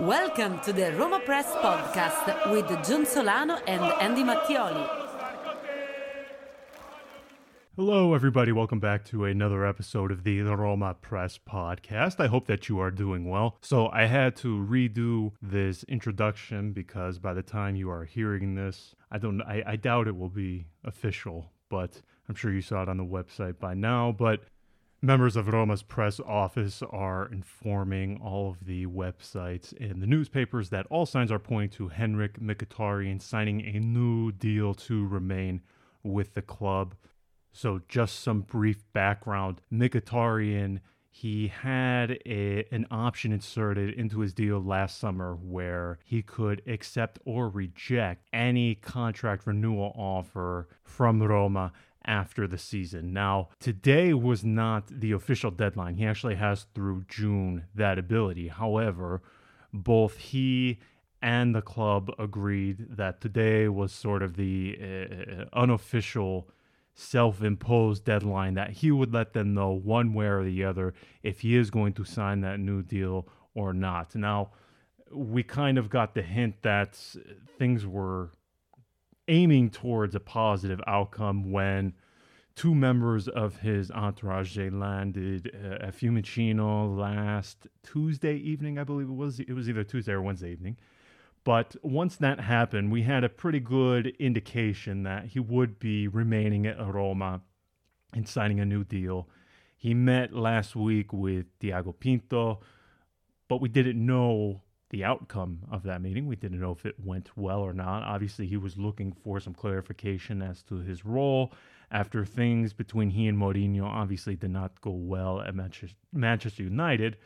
Welcome to the Roma Press Podcast with Jun Solano and Andy Mattioli. Hello, everybody. Welcome back to another episode of the Roma Press Podcast. I hope that you are doing well. So, I had to redo this introduction because by the time you are hearing this, I don't, I, I doubt it will be official, but I'm sure you saw it on the website by now. But Members of Roma's press office are informing all of the websites and the newspapers that all signs are pointing to Henrikh Mkhitaryan signing a new deal to remain with the club. So, just some brief background Mkhitaryan, he had a, an option inserted into his deal last summer where he could accept or reject any contract renewal offer from Roma after the season. Now, today was not the official deadline. He actually has through June that ability. However, both he and the club agreed that today was sort of the uh, unofficial self imposed deadline that he would let them know one way or the other if he is going to sign that new deal or not. Now, we kind of got the hint that things were aiming towards a positive outcome when two members of his entourage landed uh, at Fiumicino last Tuesday evening, I believe it was. It was either Tuesday or Wednesday evening. But once that happened, we had a pretty good indication that he would be remaining at Roma and signing a new deal. He met last week with Tiago Pinto, but we didn't know the outcome of that meeting. We didn't know if it went well or not. Obviously, he was looking for some clarification as to his role after things between he and Mourinho obviously did not go well at Manchester United.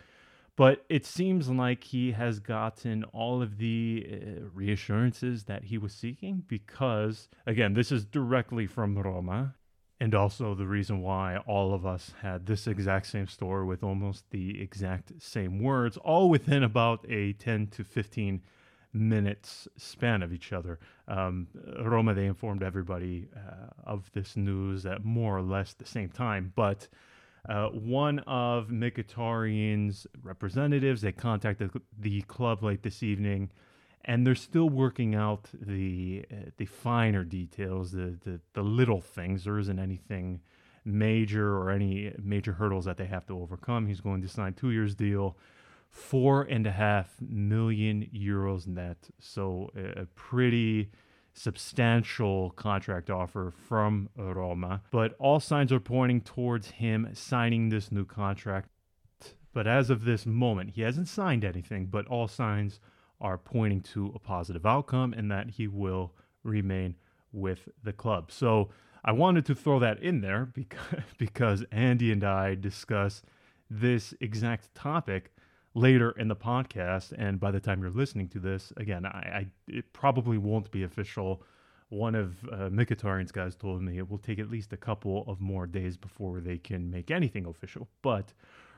But it seems like he has gotten all of the uh, reassurances that he was seeking because, again, this is directly from Roma. And also the reason why all of us had this exact same story with almost the exact same words, all within about a 10 to 15 minutes span of each other. Um, Roma, they informed everybody uh, of this news at more or less the same time, but uh, one of Mkhitaryan's representatives, they contacted the club late this evening, and they're still working out the uh, the finer details, the, the the little things. There isn't anything major or any major hurdles that they have to overcome. He's going to sign two years deal, four and a half million euros net. So a pretty substantial contract offer from Roma. But all signs are pointing towards him signing this new contract. But as of this moment, he hasn't signed anything, but all signs are pointing to a positive outcome and that he will remain with the club. So I wanted to throw that in there because, because Andy and I discuss this exact topic later in the podcast. And by the time you're listening to this, again, I, I it probably won't be official. One of uh, Mkhitaryan's guys told me it will take at least a couple of more days before they can make anything official. But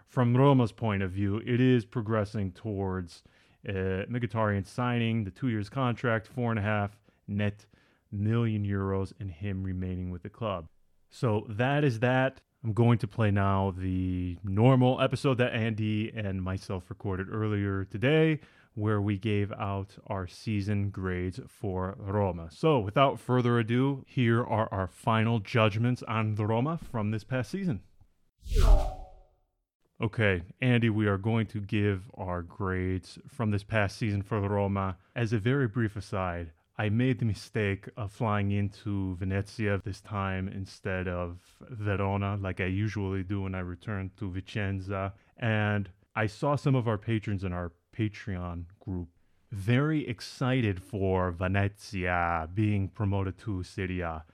from Roma's point of view, it is progressing towards uh, Mkhitaryan signing the two years contract, four and a half net million euros, and him remaining with the club. So that is that. I'm going to play now the normal episode that Andy and myself recorded earlier today, where we gave out our season grades for Roma. So, without further ado, here are our final judgments on the Roma from this past season. Okay, Andy, we are going to give our grades from this past season for Roma. As a very brief aside, I made the mistake of flying into Venezia this time instead of Verona, like I usually do when I return to Vicenza. And I saw some of our patrons in our Patreon group very excited for Venezia being promoted to Serie A.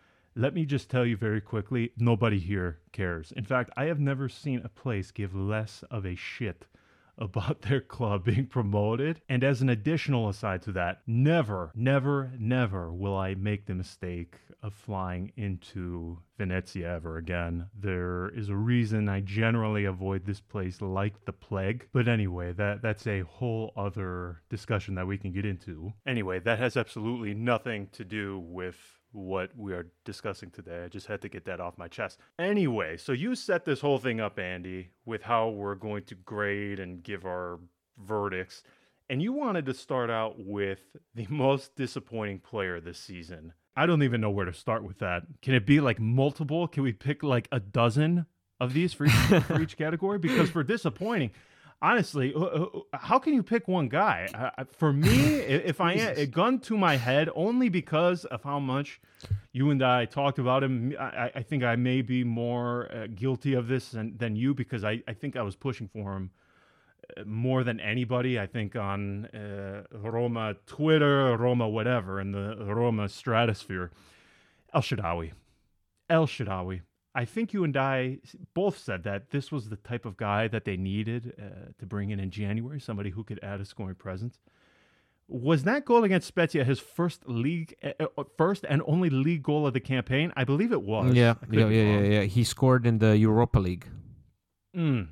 Let me just tell you very quickly nobody here cares. In fact, I have never seen a place give less of a shit about their club being promoted. And as an additional aside to that, never, never, never will I make the mistake of flying into Venezia ever again. There is a reason I generally avoid this place like the plague. But anyway, that that's a whole other discussion that we can get into. Anyway, that has absolutely nothing to do with what we are discussing today. I just had to get that off my chest. Anyway, so you set this whole thing up, Andy, with how we're going to grade and give our verdicts. And you wanted to start out with the most disappointing player this season. I don't even know where to start with that. Can it be like multiple? Can we pick like a dozen of these for each, for each category? Because for disappointing, honestly, how can you pick one guy? for me, if i I a gun to my head, only because of how much you and I talked about him, I, I think I may be more uh, guilty of this than, than you because I, I think I was pushing for him uh, more than anybody. I think on uh, Roma Twitter, Roma whatever, in the Roma stratosphere. El Shaarawy. El Shaarawy. I think you and I both said that this was the type of guy that they needed uh, to bring in in January, somebody who could add a scoring presence. Was that goal against Spezia his first league, uh, first and only league goal of the campaign? I believe it was. Yeah, yeah, yeah, yeah, yeah. He scored in the Europa League. Mm.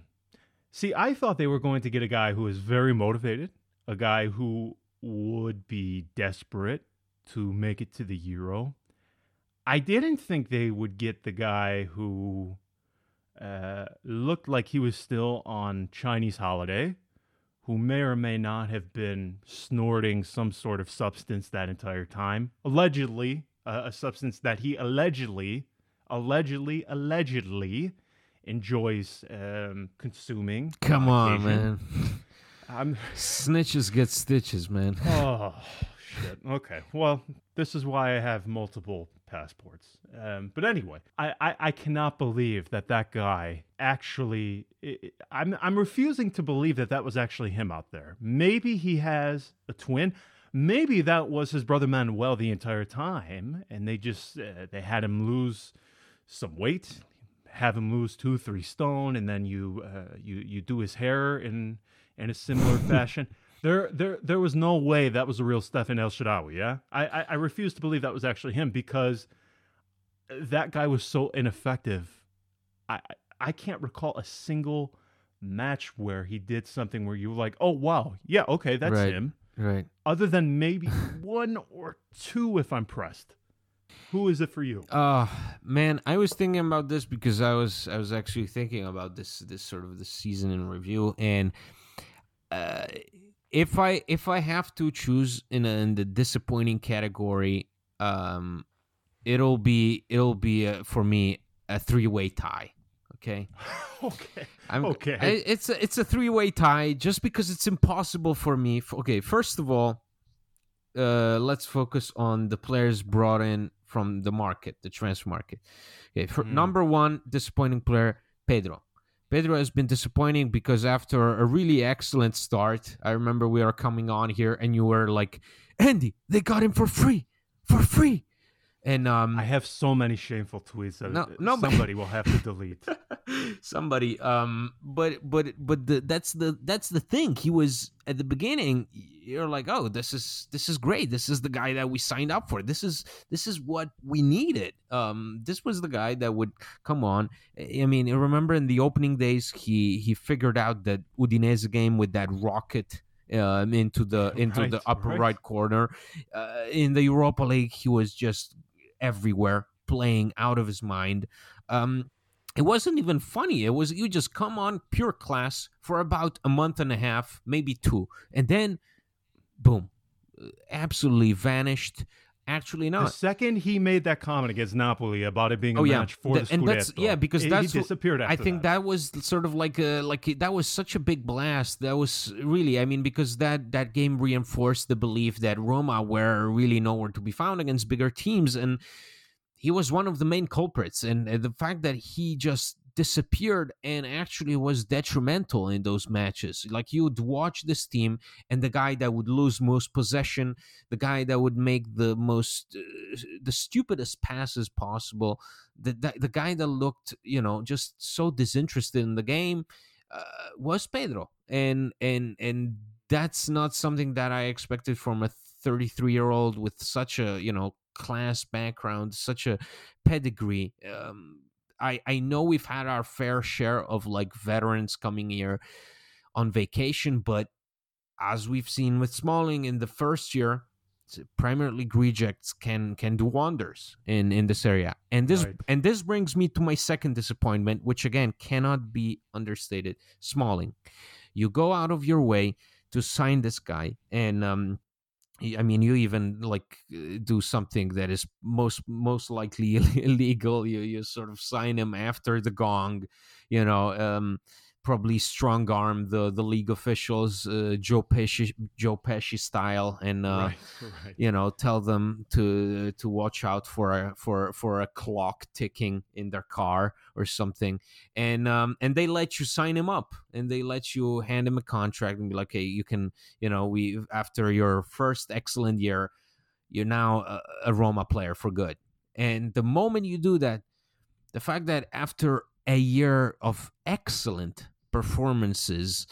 See, I thought they were going to get a guy who is very motivated, a guy who would be desperate to make it to the Euro, I didn't think they would get the guy who uh, looked like he was still on Chinese holiday, who may or may not have been snorting some sort of substance that entire time. Allegedly, uh, a substance that he allegedly, allegedly, allegedly enjoys um, consuming. Come on, man. I'm snitches get stitches, man. Oh shit. Okay. Well, this is why I have multiple passports. Um, but anyway, I, I, I, cannot believe that that guy actually. It, I'm I'm refusing to believe that that was actually him out there. Maybe he has a twin. Maybe that was his brother Manuel the entire time, and they just uh, they had him lose some weight, have him lose two three stone, and then you uh, you you do his hair in in a similar fashion. There, there, there was no way that was the real Stephan El Shaarawy. Yeah, I, I, I refuse to believe that was actually him because that guy was so ineffective. I, I can't recall a single match where he did something where you were like, oh wow, yeah, okay, that's right, him. Right. Other than maybe one or two, if I'm pressed. Who is it for you? Uh man, I was thinking about this because I was I was actually thinking about this this sort of the season in review and uh if I if I have to choose in, a, in the disappointing category, um, it'll be it'll be a, for me a three way tie. Okay. okay. I'm, okay. I, it's a, it's a three way tie just because it's impossible for me. For, okay, first of all, uh, let's focus on the players brought in from the market, the transfer market. Okay, for mm. number one disappointing player, Pedro. Pedro has been disappointing because after a really excellent start, I remember we are coming on here and you were like, Andy, they got him for free, for free. And um, I have so many shameful tweets that no, no, somebody will have to delete. somebody, um, but but but the, that's the that's the thing. He was at the beginning. You're like, oh, this is this is great. This is the guy that we signed up for. This is this is what we needed. Um, this was the guy that would come on. I mean, remember in the opening days, he he figured out that Udinese game with that rocket um, into the into right, the upper right. right corner. Uh, in the Europa League, he was just everywhere, playing out of his mind. Um, it wasn't even funny. It was you just come on pure class for about a month and a half, maybe two, and then boom, absolutely vanished. Actually, not. The second he made that comment against Napoli about it being a oh, yeah. match for the, the and that's yeah, because it, that's he disappeared. I think that. that. was sort of like a like that was such a big blast. That was really, I mean, because that that game reinforced the belief that Roma were really nowhere to be found against bigger teams, and he was one of the main culprits. And the fact that he just disappeared and actually was detrimental in those matches. Like you would watch this team, and the guy that would lose most possession, the guy that would make the most, uh, the stupidest passes possible, the, the the guy that looked, you know, just so disinterested in the game, uh, was Pedro, and and and that's not something that I expected from a 33 year old with such a you know class background, such a pedigree. Um, I I know we've had our fair share of like veterans coming here on vacation, but as we've seen with Smalling in the first year, Premier League rejects can can do wonders in in this area. And this Right. and this brings me to my second disappointment, which again cannot be understated. Smalling, you go out of your way to sign this guy, and um, I mean, you even like uh, do something that is most most likely illegal. You you sort of sign him after the gong, you know. Um, probably strong arm the the league officials, uh, Joe Pesci Joe Pesci style, and uh, right, right. you know tell them to to watch out for a for for a clock ticking in their car or something and um and they let you sign him up and they let you hand him a contract and be like hey you can you know we after your first excellent year you're now a, a roma player for good and the moment you do that the fact that after a year of excellent performances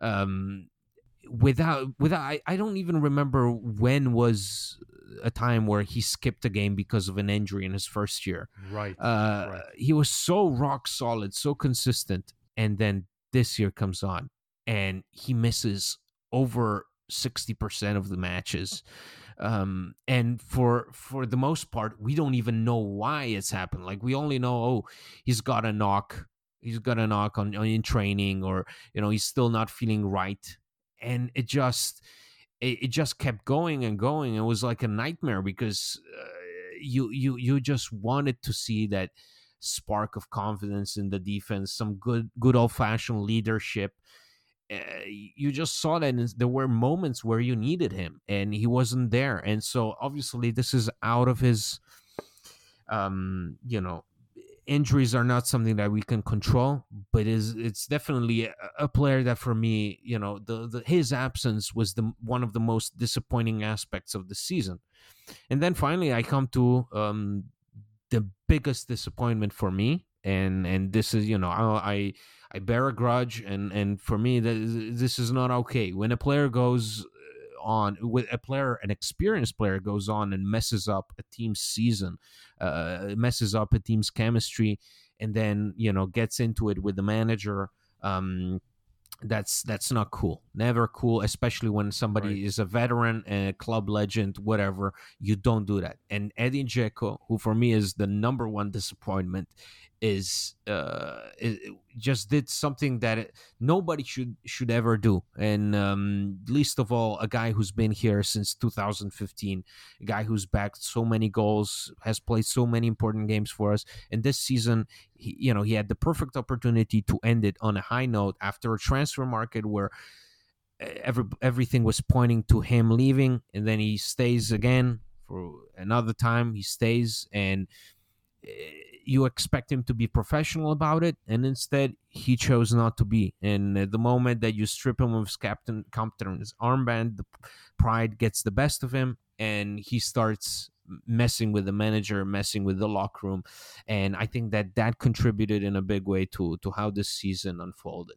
um without without I, I don't even remember when was a time where he skipped a game because of an injury in his first year right. uh right. he was so rock solid so consistent and then this year comes on and he misses over 60% of the matches um and for for the most part we don't even know why it's happened like we only know oh he's got a knock he's got a knock on, on in training or you know he's still not feeling right. And it just it, it just kept going and going. It was like a nightmare because uh, you you you just wanted to see that spark of confidence in the defense some good good old fashioned leadership. Uh, you just saw that there were moments where you needed him and he wasn't there. And so obviously this is out of his um you know injuries are not something that we can control but is it's definitely a, a player that for me you know the, the his absence was the one of the most disappointing aspects of the season. And then finally i come to um the biggest disappointment for me. And and this is you know i i, I bear a grudge and and for me that is- this is not okay. When a player goes on with a player an experienced player goes on and messes up a team's season uh messes up a team's chemistry and then you know gets into it with the manager um that's that's not cool never cool especially when somebody Right. is a veteran a club legend whatever you don't do that and eddie Dzeko, who for me is the number one disappointment is uh just did something that nobody should should ever do. And um least of all a guy who's been here since 2015 a guy who's backed so many goals has played so many important games for us. And this season he, you know he had the perfect opportunity to end it on a high note after a transfer market where every everything was pointing to him leaving. And then he stays again for another time. He stays and you expect him to be professional about it and instead he chose not to be. And at the moment that you strip him of his captain captain's armband the pride gets the best of him and he starts messing with the manager messing with the locker room. And i think that that contributed in a big way to to how this season unfolded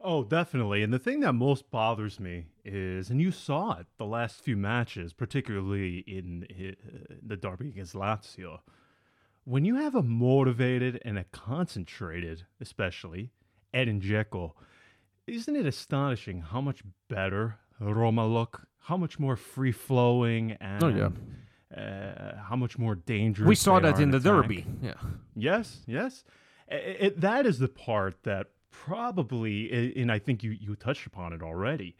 Oh, definitely. And the thing that most bothers me is, and you saw it the last few matches, particularly in uh, the derby against Lazio, when you have a motivated and a concentrated, especially Edin Dzeko, isn't it astonishing how much better Roma look? How much more free flowing and Oh, yeah. uh, how much more dangerous we saw that in the attack. derby yeah Yes, yes. It, it, that is the part that probably, and I think you, you touched upon it already.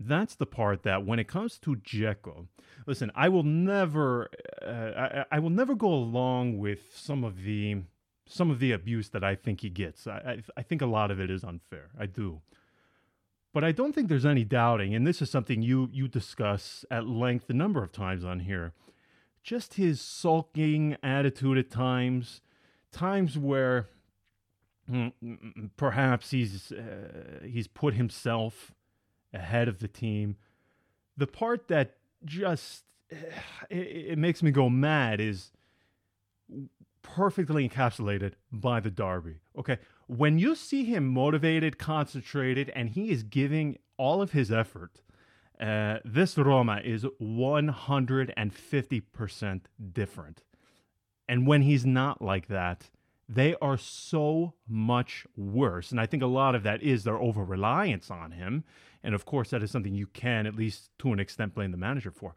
That's the part that when it comes to Dzeko, listen, I will never, uh, I, I will never go along with some of the some of the abuse that I think he gets. I, I, I think a lot of it is unfair. I do. But I don't think there's any doubting, and this is something you you discuss at length a number of times on here. Just his sulking attitude at times, times where perhaps he's uh, he's put himself ahead of the team. The part that just it, it makes me go mad is perfectly encapsulated by the Derby. Okay. When you see him motivated, concentrated, and he is giving all of his effort, uh, this Roma is 150% different. And when he's not like that, they are so much worse. And I think a lot of that is their over reliance on him. And of course, that is something you can, at least to an extent, blame the manager for.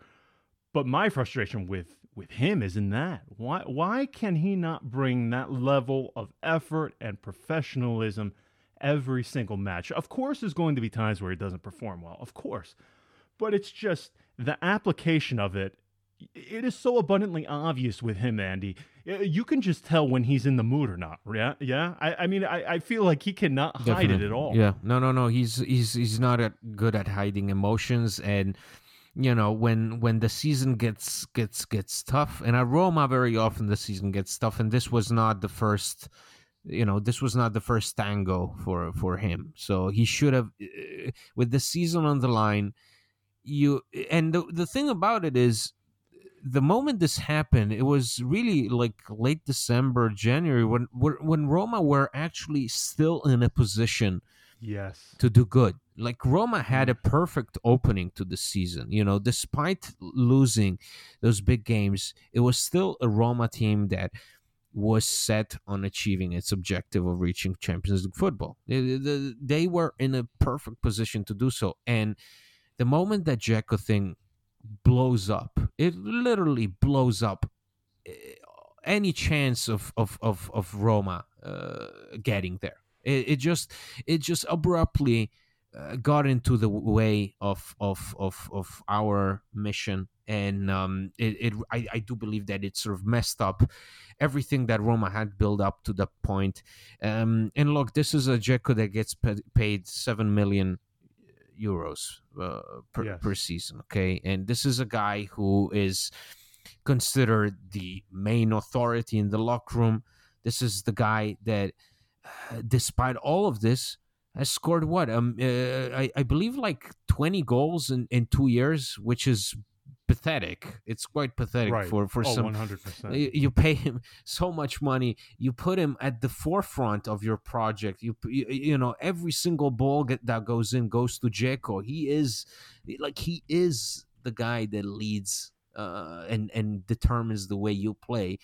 But my frustration with with him is in that. Why why can he not bring that level of effort and professionalism every single match? Of course there's going to be times where he doesn't perform well. Of course. But it's just the application of it it is so abundantly obvious with him, Andy. You can just tell when he's in the mood or not. Yeah, yeah. I, I mean, I, I feel like he cannot hide Definitely. it at all. Yeah, no, no, no. He's he's he's not good at hiding emotions, and you know when when the season gets gets gets tough and at roma very often the season gets tough and this was not the first you know this was not the first tango for for him so he should have uh, with the season on the line you and the, the thing about it is the moment this happened it was really like late december january when when roma were actually still in a position yes to do good like Roma had mm. a perfect opening to the season. You know, despite losing those big games, it was still a Roma team that was set on achieving its objective of reaching Champions League football. They, were in a perfect position to do so. And the moment that Dzeko thing blows up, it literally blows up eh, any chance of of of, of Roma uh, getting there. It, it just it just abruptly uh, got into the way of of of, of our mission and um, it, it I, I, do believe that it sort of messed up everything that Roma had built up to the point. Um, and look, this is a Dzeko that gets paid seven million euros uh, per, yes. per season. Okay, and this is a guy who is considered the main authority in the locker room. This is the guy that, uh, despite all of this, has scored what? Um, uh, I, I believe like 20 goals in, in two years, which is pathetic. It's quite pathetic right. for for oh, some. 100%. You, you, pay him so much money. You put him at the forefront of your project. You you, you know every single ball get, that goes in goes to Dzeko. He is like he is the guy that leads uh, and and determines the way you play,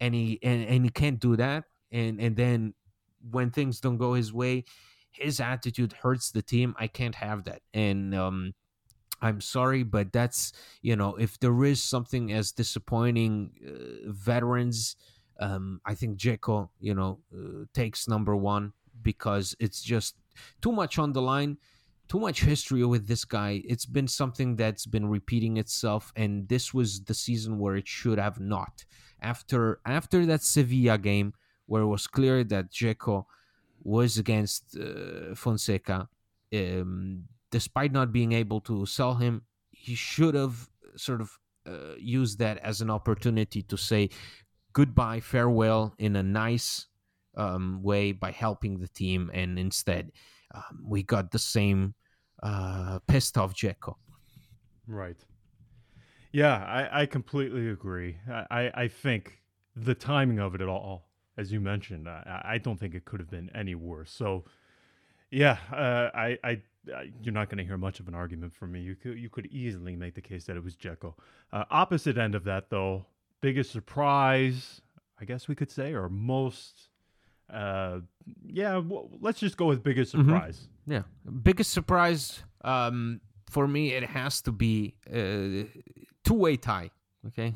and he and, and he can't do that. And and then when things don't go his way, his attitude hurts the team. I can't have that. And um, I'm sorry, but that's you know if there is something as disappointing, uh, veterans. Um, I think Dzeko, you know, uh, takes number one because it's just too much on the line, too much history with this guy. It's been something that's been repeating itself, and this was the season where it should have not. After after that Sevilla game, where it was clear that Dzeko was against uh, Fonseca. Um, despite not being able to sell him, he should have sort of uh, used that as an opportunity to say goodbye, farewell in a nice um, way by helping the team. And instead, um, we got the same uh, pissed off Dzeko. Right. Yeah, I, I completely agree. I, I think the timing of it at all as you mentioned. I, I don't think it could have been any worse. So, yeah, uh, I, I, you're not going to hear much of an argument from me. You could, you could easily make the case that it was Dzeko. Uh, opposite end of that, though, biggest surprise, I guess we could say, or most. Uh, yeah, well, let's just go with biggest mm-hmm. surprise. Mm-hmm. Yeah, biggest surprise. Um, for me, it has to be uh, two-way tie Okay,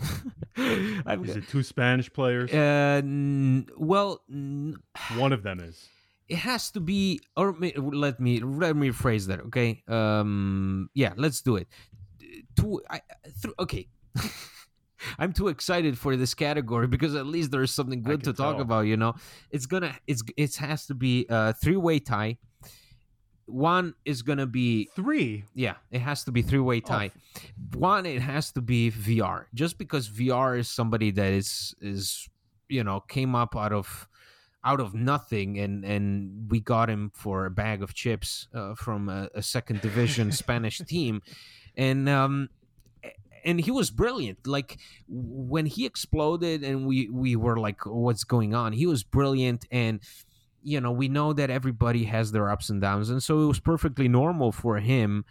Is it two Spanish players? uh, n- well, n- One of them is. It has to be or let me let me rephrase that okay? Um yeah let's do it. Two I, th- okay. I'm too excited for this category because at least there's something good to can talk tell. about you know? It's gonna it's it has to be a three-way tie. One is gonna be Three. yeah, it has to be three way tie. One, it has to be Villar, just because Villar is somebody that is is you know came up out of out of nothing, and and we got him for a bag of chips uh, from a, a second division Spanish team, and um and he was brilliant. Like when he exploded and we we were like what's going on? He was brilliant and you know we know that everybody has their ups and downs and so it was perfectly normal for him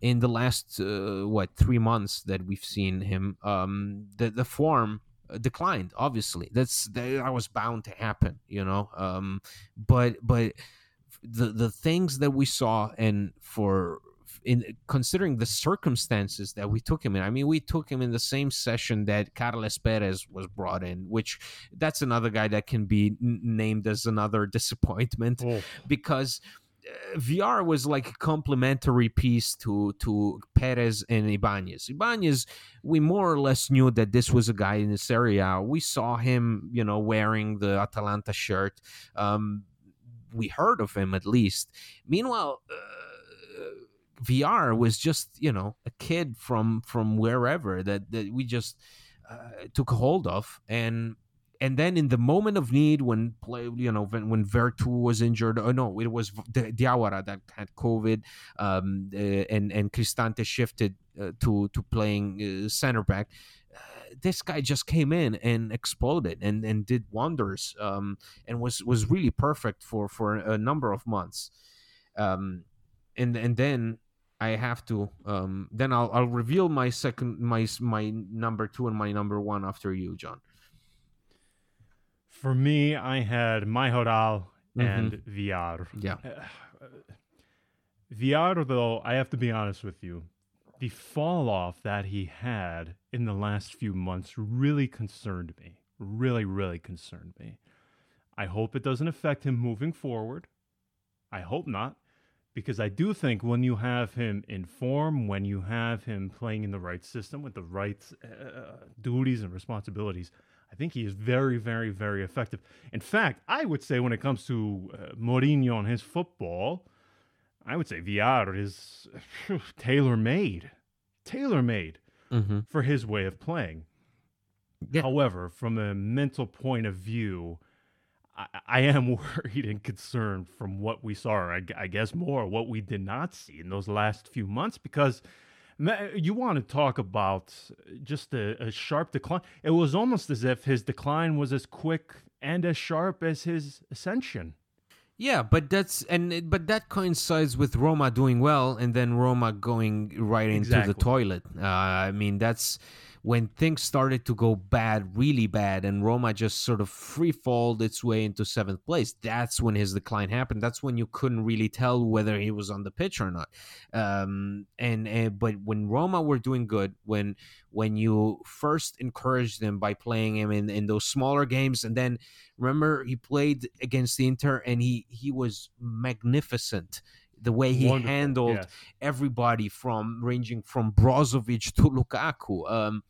in the last uh, what three months that we've seen him. Um the the form declined obviously that's that was bound to happen you know um but but the the things that we saw and for in considering the circumstances that we took him in. I mean, we took him in the same session that Carles Perez was brought in, which that's another guy that can be n- named as another disappointment Oh, because Villar was like a complementary piece to to Perez and Ibanez. Ibanez, we more or less knew that this was a guy in this area. We saw him, you know, wearing the Atalanta shirt. Um, we heard of him at least. Meanwhile. Uh, Villar was just you know a kid from from wherever that that we just uh, took hold of and and then in the moment of need when play you know when, when Veretout was injured oh no it was Diawara that had COVID um, uh, and and Cristante shifted uh, to to playing uh, center back uh, this guy just came in and exploded and and did wonders um, and was was really perfect for for a number of months um, and and then I have to um, then I'll I'll reveal my second my my number two and my number one after you, John. For me, I had Mayoral Mhm. and Villar. Yeah. Villar, though, I have to be honest with you, the fall off that he had in the last few months really concerned me. Really, really concerned me. I hope it doesn't affect him moving forward. I hope not, because I do think when you have him in form, when you have him playing in the right system with the right uh, duties and responsibilities, I think he is very, very, very effective. In fact, I would say when it comes to uh, Mourinho and his football, I would say Villar is tailor made, tailor made Mm-hmm. for his way of playing. Yeah. However, from a mental point of view, I, I am worried and concerned from what we saw, or I, I guess more what we did not see in those last few months, because you want to talk about just a, a sharp decline. It was almost as if his decline was as quick and as sharp as his ascension. Yeah, but that's and it- but that coincides with Roma doing well and then Roma going right into the toilet. Uh, I mean, that's when things started to go bad, really bad, and Roma just sort of free falled its way into seventh place. That's when his decline happened. That's when you couldn't really tell whether he was on the pitch or not. Um, and, and but when Roma were doing good, when when you first encouraged them by playing him in, in those smaller games, and then remember he played against the Inter and he he was magnificent. The way he Wonderful, handled yes. everybody from ranging from Brozovic to Lukaku. Um,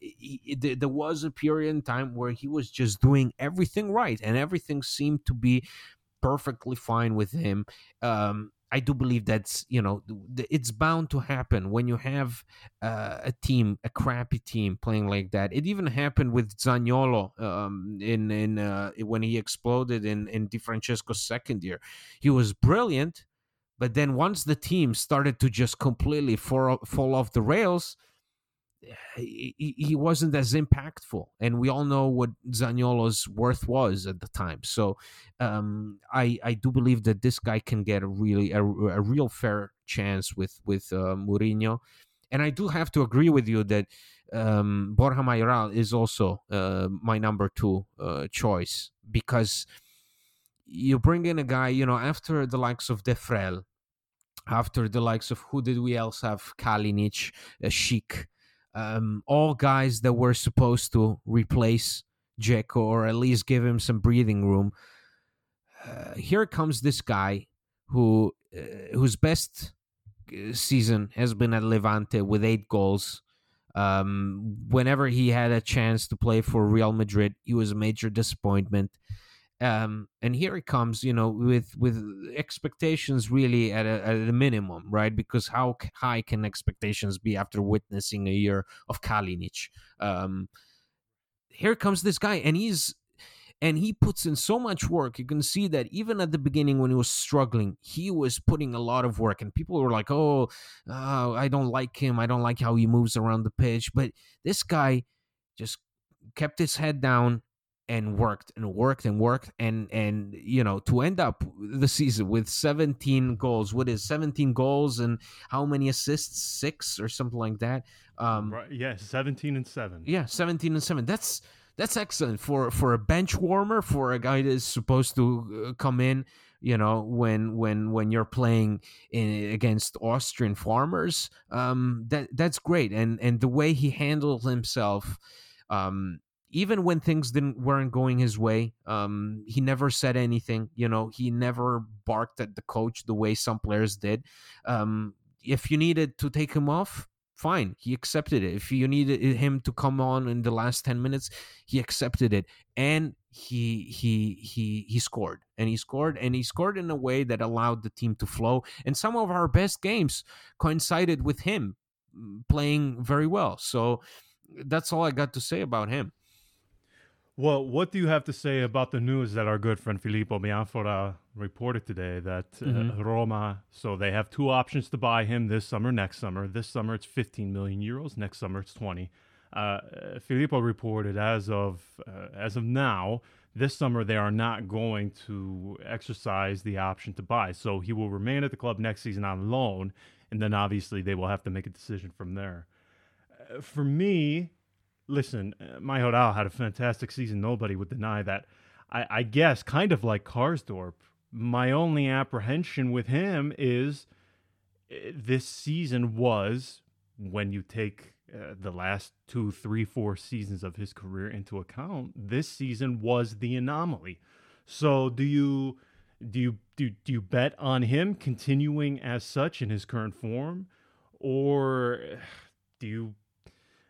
he- he- there was a period in time where he was just doing everything right, and everything seemed to be perfectly fine with him. Um, I do believe that's you know it's bound to happen when you have uh, a team, a crappy team playing like that. It even happened with Zaniolo um, in in uh, when he exploded in in Di Francesco's second year. He was brilliant, but then once the team started to just completely fall, off the rails, he, he- he wasn't as impactful. And we all know what Zaniolo's worth was at the time. So um, I I do believe that this guy can get a really a, a real fair chance with with uh, Mourinho. And I do have to agree with you that um, Borja Mayoral is also uh, my number two uh, choice because you bring in a guy, you know, after the likes of Defrel, after the likes of who did we else have? Kalinic, uh, Schick. um, all guys that were supposed to replace Dzeko or at least give him some breathing room. Uh, here comes this guy who uh, whose best uh, season has been at Levante with eight goals. Um, whenever he had a chance to play for Real Madrid, he was a major disappointment. Um, and here it comes, you know, with with expectations really at a, at a minimum, right? Because how high can expectations be after witnessing a year of Kalinic? Um, here comes this guy, and he's and he puts in so much work. You can see that even at the beginning when he was struggling, he was putting a lot of work, and people were like, "Oh, uh, I don't like him. I don't like how he moves around the pitch." But this guy just kept his head down and worked and worked and worked. And and you know to end up the season with 17 goals what is 17 goals and how many assists? Six or something like that? Um right, yeah 17 and 7 yeah 17 and 7 that's that's excellent for for a bench warmer for a guy that's supposed to uh, come in you know when when when you're playing in, against austrian farmers. Um that that's great. And and the way he handled himself um even when things didn't weren't going his way um he never said anything you know he never barked at the coach the way some players did. Um if you needed to take him off fine he accepted it. If you needed him to come on in the last 10 minutes he accepted it. And he he he he scored. And he scored and he scored in a way that allowed the team to flow. And some of our best games coincided with him mm, playing very well. So that's all i got to say about him well, what do you have to say about the news that our good friend Filippo Biafora reported today that uh, mm-hmm. Roma, so they have two options to buy him this summer, next summer. This summer it's 15 million euros, next summer it's 20. Uh, Filippo reported as of uh, as of now, this summer they are not going to exercise the option to buy. So he will remain at the club next season on loan, and then obviously they will have to make a decision from there. Uh, for me, listen, uh, Mayoral had a fantastic season. Nobody would deny that. I, I guess, kind of like Karsdorp, my only apprehension with him is uh, this season was, when you take uh, the last two, three, four seasons of his career into account, this season was the anomaly. So do you do you do, do you bet on him continuing as such in his current form, or do you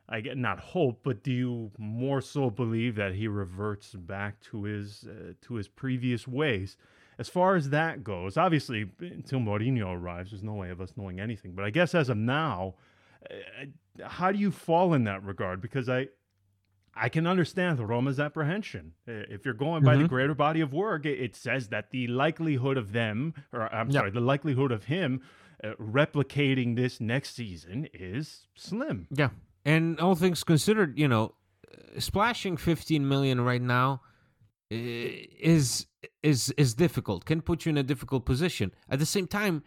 I get not hope, but do you more so believe that he reverts back to his uh, to his previous ways? As far as that goes, obviously until Mourinho arrives, there's no way of us knowing anything. But I guess as of now, uh, how do you fall in that regard? Because I I can understand Roma's apprehension. If you're going by mm-hmm. the greater body of work, it, says that the likelihood of them, or I'm yep. sorry, the likelihood of him uh, replicating this next season is slim. Yeah, and all things considered, you know, splashing 15 million right now is is is difficult. Can put you in a difficult position. At the same time,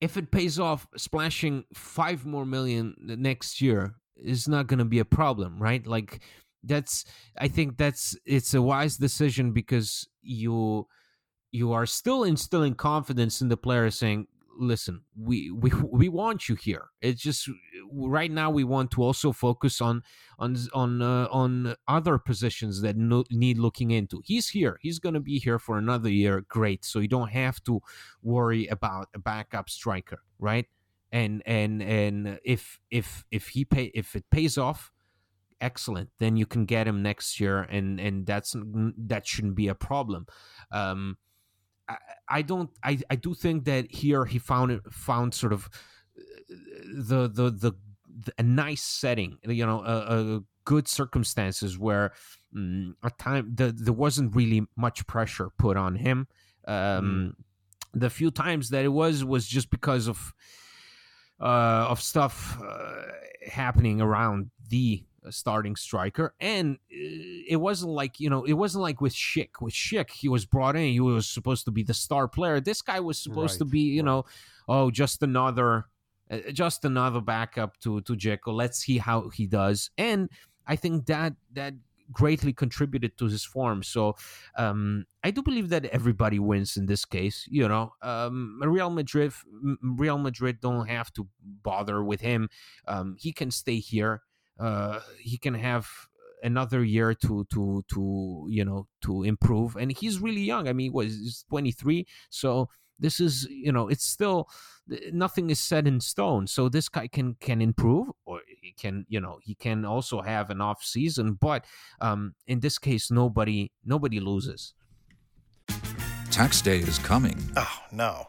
if it pays off, splashing five more million next year is not going to be a problem, right? Like that's I think that's it's a wise decision because you you are still instilling confidence in the player saying listen, we we we want you here. It's just right now we want to also focus on on on uh, on other positions that no, need looking into. He's here. He's going to be here for another year. Great. So you don't have to worry about a backup striker, right? And and and if if if he pay if it pays off, excellent. Then you can get him next year, and and that's that shouldn't be a problem. Um, I, don't I, I do think that here he found it found sort of the the the, the a nice setting you know a, a good circumstances where um, a time the, there wasn't really much pressure put on him um, mm. the few times that it was was just because of uh, of stuff uh, happening around the starting striker. And uh, it wasn't like, you know, it wasn't like with Schick. With Schick, he was brought in, he was supposed to be the star player. This guy was supposed right, to be, you right. know, oh, just another uh, just another backup to to Dzeko. Let's see how he does. And I think that that greatly contributed to his form. So um, I do believe that everybody wins in this case. You know, um, Real Madrid, Real Madrid don't have to bother with him. Um, he can stay here. Uh, he can have another year to to to you know to improve. And he's really young. I mean he was he's 23 so this is you know it's still nothing is set in stone. So this guy can can improve or he can you know he can also have an off season. But um in this case nobody nobody loses. Tax day is coming. Oh, no.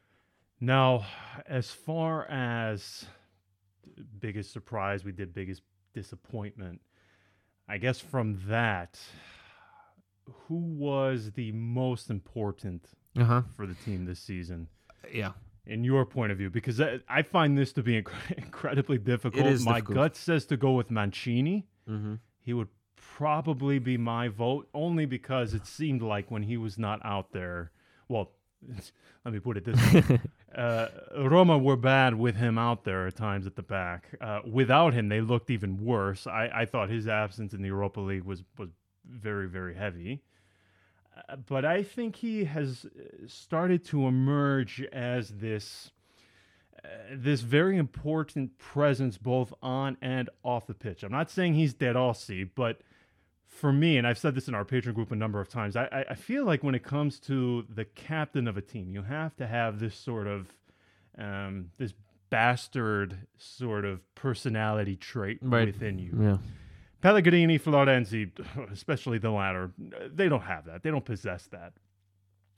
Now, as far as biggest surprise, we did biggest disappointment. I guess from that, who was the most important uh-huh for the team this season? yeah in your point of view? Because I, I find this to be inc- incredibly difficult. my difficult. gut says to go with Mancini. mm-hmm. He would probably be my vote, only because it seemed like when he was not out there, well, let me put it this way. uh, Roma were bad with him out there at times at the back. Uh, without him, they looked even worse. I, I thought his absence in the Europa League was, was very, very heavy. Uh, but I think he has uh, started to emerge as this this very important presence both on and off the pitch. I'm not saying he's dead all see, but for me, and I've said this in our Patreon group a number of times, I, I- I feel like when it comes to the captain of a team, you have to have this sort of um, this bastard sort of personality trait Right. within you. yeah Pellegrini, Florenzi, especially the latter, they don't have that. They don't possess that.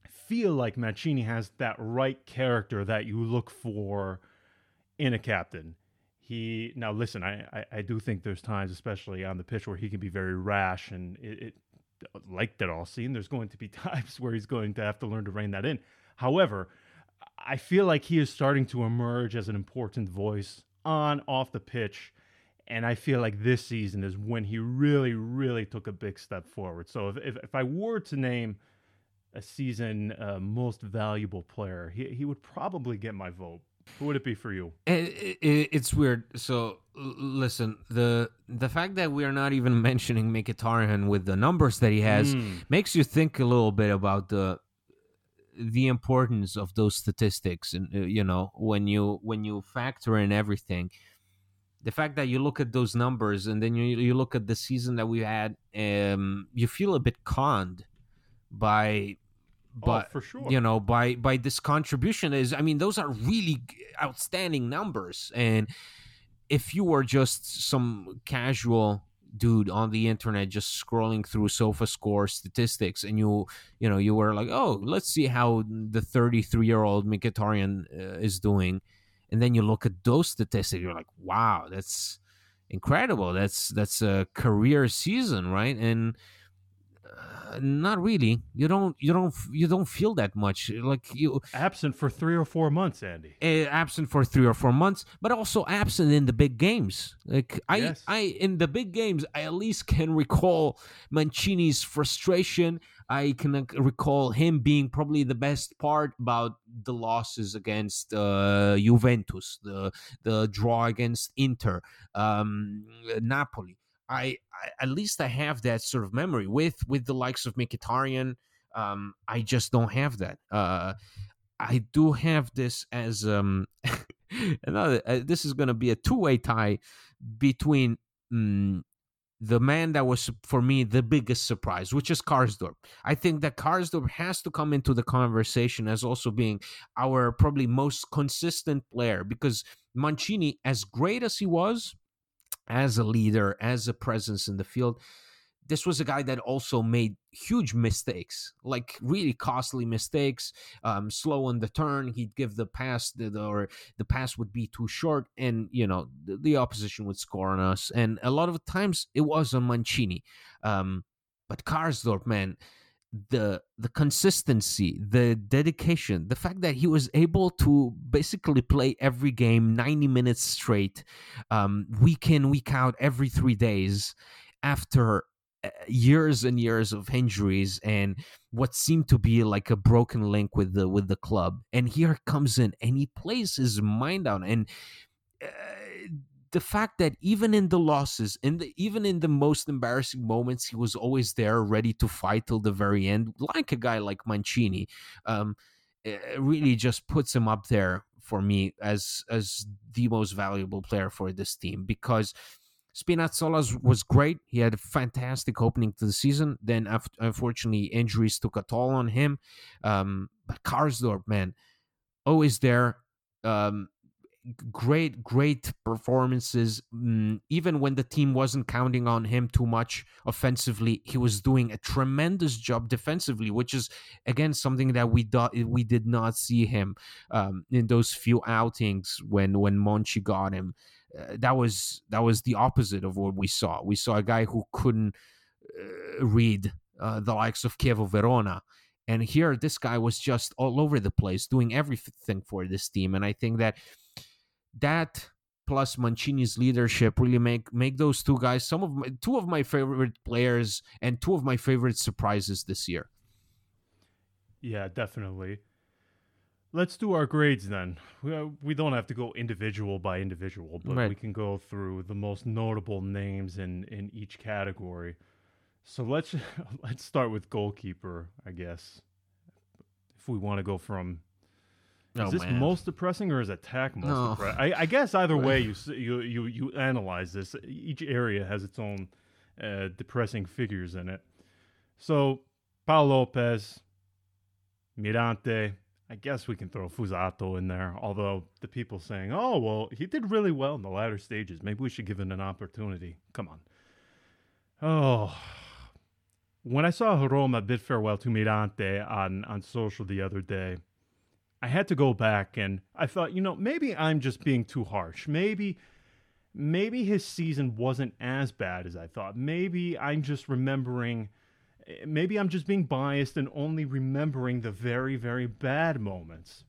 I feel like Mancini has that right character that you look for in a captain. He now listen. I, I I do think there's times, especially on the pitch, where he can be very rash, and it, it like that all seen. There's going to be times where he's going to have to learn to rein that in. However, I feel like he is starting to emerge as an important voice on off the pitch. And I feel like this season is when he really, really took a big step forward. So if, if, if I were to name a season uh, most valuable player, he, he would probably get my vote. Who would it be for you? it, it, it's weird. So listen, the the fact that we are not even mentioning Mkhitaryan with the numbers that he has Mm. makes you think a little bit about the the importance of those statistics and uh, you know when you when you factor in everything the fact that you look at those numbers and then you you look at the season that we had um you feel a bit conned by but oh, for sure. you know by by this contribution is i mean those are really outstanding numbers. And if you were just some casual dude on the internet just scrolling through SofaScore statistics and you you know you were like oh let's see how the 33 year old Mkhitaryan uh, is doing. And then you look at those statistics you're like wow that's incredible. That's that's a career season right? And uh, not really you don't you don't you don't feel that much like you Absent for three or four months, Andy. uh, absent for three or four months, but also absent in the big games. Like I, Yes. I in the big games, I at least can recall Mancini's frustration. I can recall him being probably the best part about the losses against uh, Juventus, the the draw against Inter, um, Napoli. I, I at least I have that sort of memory with with the likes of Mkhitaryan. Um, I just don't have that. Uh, I do have this as um another. Uh, this is going to be a two-way tie between mm, the man that was for me the biggest surprise, which is Karsdorp. I think that Karsdorp has to come into the conversation as also being our probably most consistent player because Mancini, as great as he was as a leader, as a presence in the field, this was a guy that also made huge mistakes, like really costly mistakes. Um, slow on the turn, he'd give the pass, the, the, or the pass would be too short, and you know the, the opposition would score on us. And a lot of times it was on Mancini. Um, but Karsdorp, man, the the consistency, the dedication, the fact that he was able to basically play every game 90 minutes straight, um, week in, week out, every three days after uh, years and years of injuries and what seemed to be like a broken link with the with the club. And here comes in and he plays his mind out and uh, the fact that even in the losses, in the even in the most embarrassing moments, he was always there, ready to fight till the very end, like a guy like Mancini, um, really just puts him up there for me as as the most valuable player for this team because. Spinazzola was great. He had a fantastic opening to the season. Then, unfortunately, injuries took a toll on him. Um, but Karsdorp, man, always there. Um, great, great performances. Mm, even when the team wasn't counting on him too much offensively, he was doing a tremendous job defensively, which is again something that we thought we did not see him um, in those few outings when when Monchi got him. Uh, that was that was the opposite of what we saw. We saw a guy who couldn't uh, read uh, the likes of Chievo Verona. And here, this guy was just all over the place, doing everything for this team. And I think that that plus Mancini's leadership really make make those two guys some of my two of my favorite players and two of my favorite surprises this year. Yeah, definitely. Let's do our grades then. We, uh, we don't have to go individual by individual, but right. we can go through the most notable names in in each category. So let's let's start with goalkeeper, I guess. If we want to go from Oh, is this man. most depressing or is attack most no. depressing? I, I, guess either way you you you you analyze this. Each area has its own uh, depressing figures in it. So Paul Lopez, Mirante. I guess we can throw Fuzato in there. Although the people saying, "Oh well, he did really well in the latter stages. Maybe we should give him an opportunity." Come on. Oh, when I saw Roma bid farewell to Mirante on on social the other day. I had to go back and I thought, you know, maybe I'm just being too harsh. Maybe maybe his season wasn't as bad as I thought. Maybe I'm just remembering maybe I'm just being biased and only remembering the very very bad moments.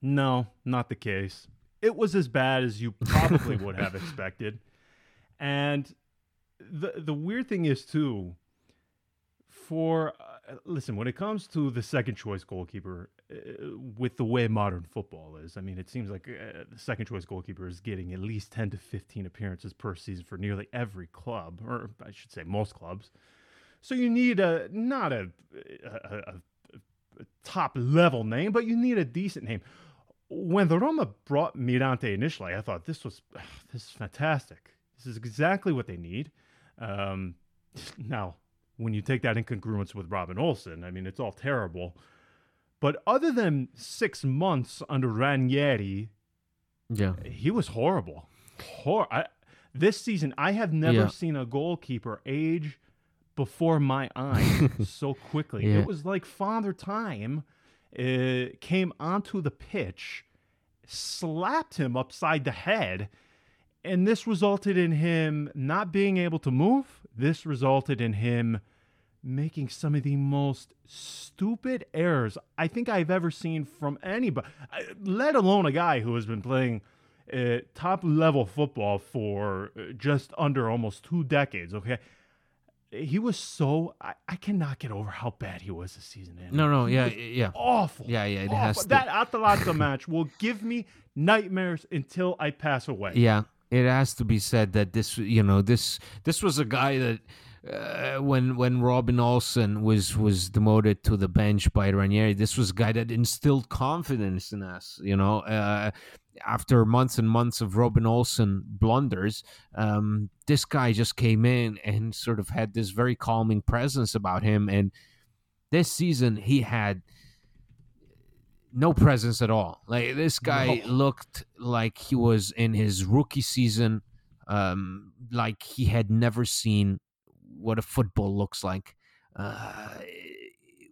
No, not the case. It was as bad as you probably would have expected. And the the weird thing is too for uh, listen, when it comes to the second choice goalkeeper, with the way modern football is. I mean, it seems like uh, the second choice goalkeeper is getting at least 10 to 15 appearances per season for nearly every club, or I should say most clubs. So you need a not a, a, a, a top level name, but you need a decent name. When the Roma brought Mirante initially, I thought this was this is fantastic. This is exactly what they need. Um, now, when you take that in congruence with Robin Olsen, I mean, it's all terrible. But other than six months under Ranieri, yeah, he was horrible. Hor- I, this season, I have never yeah. seen a goalkeeper age before my eyes so quickly. Yeah. It was like Father Time uh, came onto the pitch, slapped him upside the head, and this resulted in him not being able to move. This resulted in him making some of the most stupid errors I think I've ever seen from anybody, let alone a guy who has been playing uh, top level football for uh, just under almost two decades. Okay. He was so I, I cannot get over how bad he was this season. No, no, yeah, yeah, awful. Yeah, yeah, it awful. has to. That Atalanta match will give me nightmares until I pass away. Yeah, it has to be said that this, you know, this this was a guy that uh, when when Robin Olsen was was demoted to the bench by Ranieri, this was a guy that instilled confidence in us. You know, uh, after months and months of Robin Olsen blunders, um, this guy just came in and sort of had this very calming presence about him. And this season, he had no presence at all. Like this guy no. looked like he was in his rookie season, um, like he had never seen what a football looks like. Uh,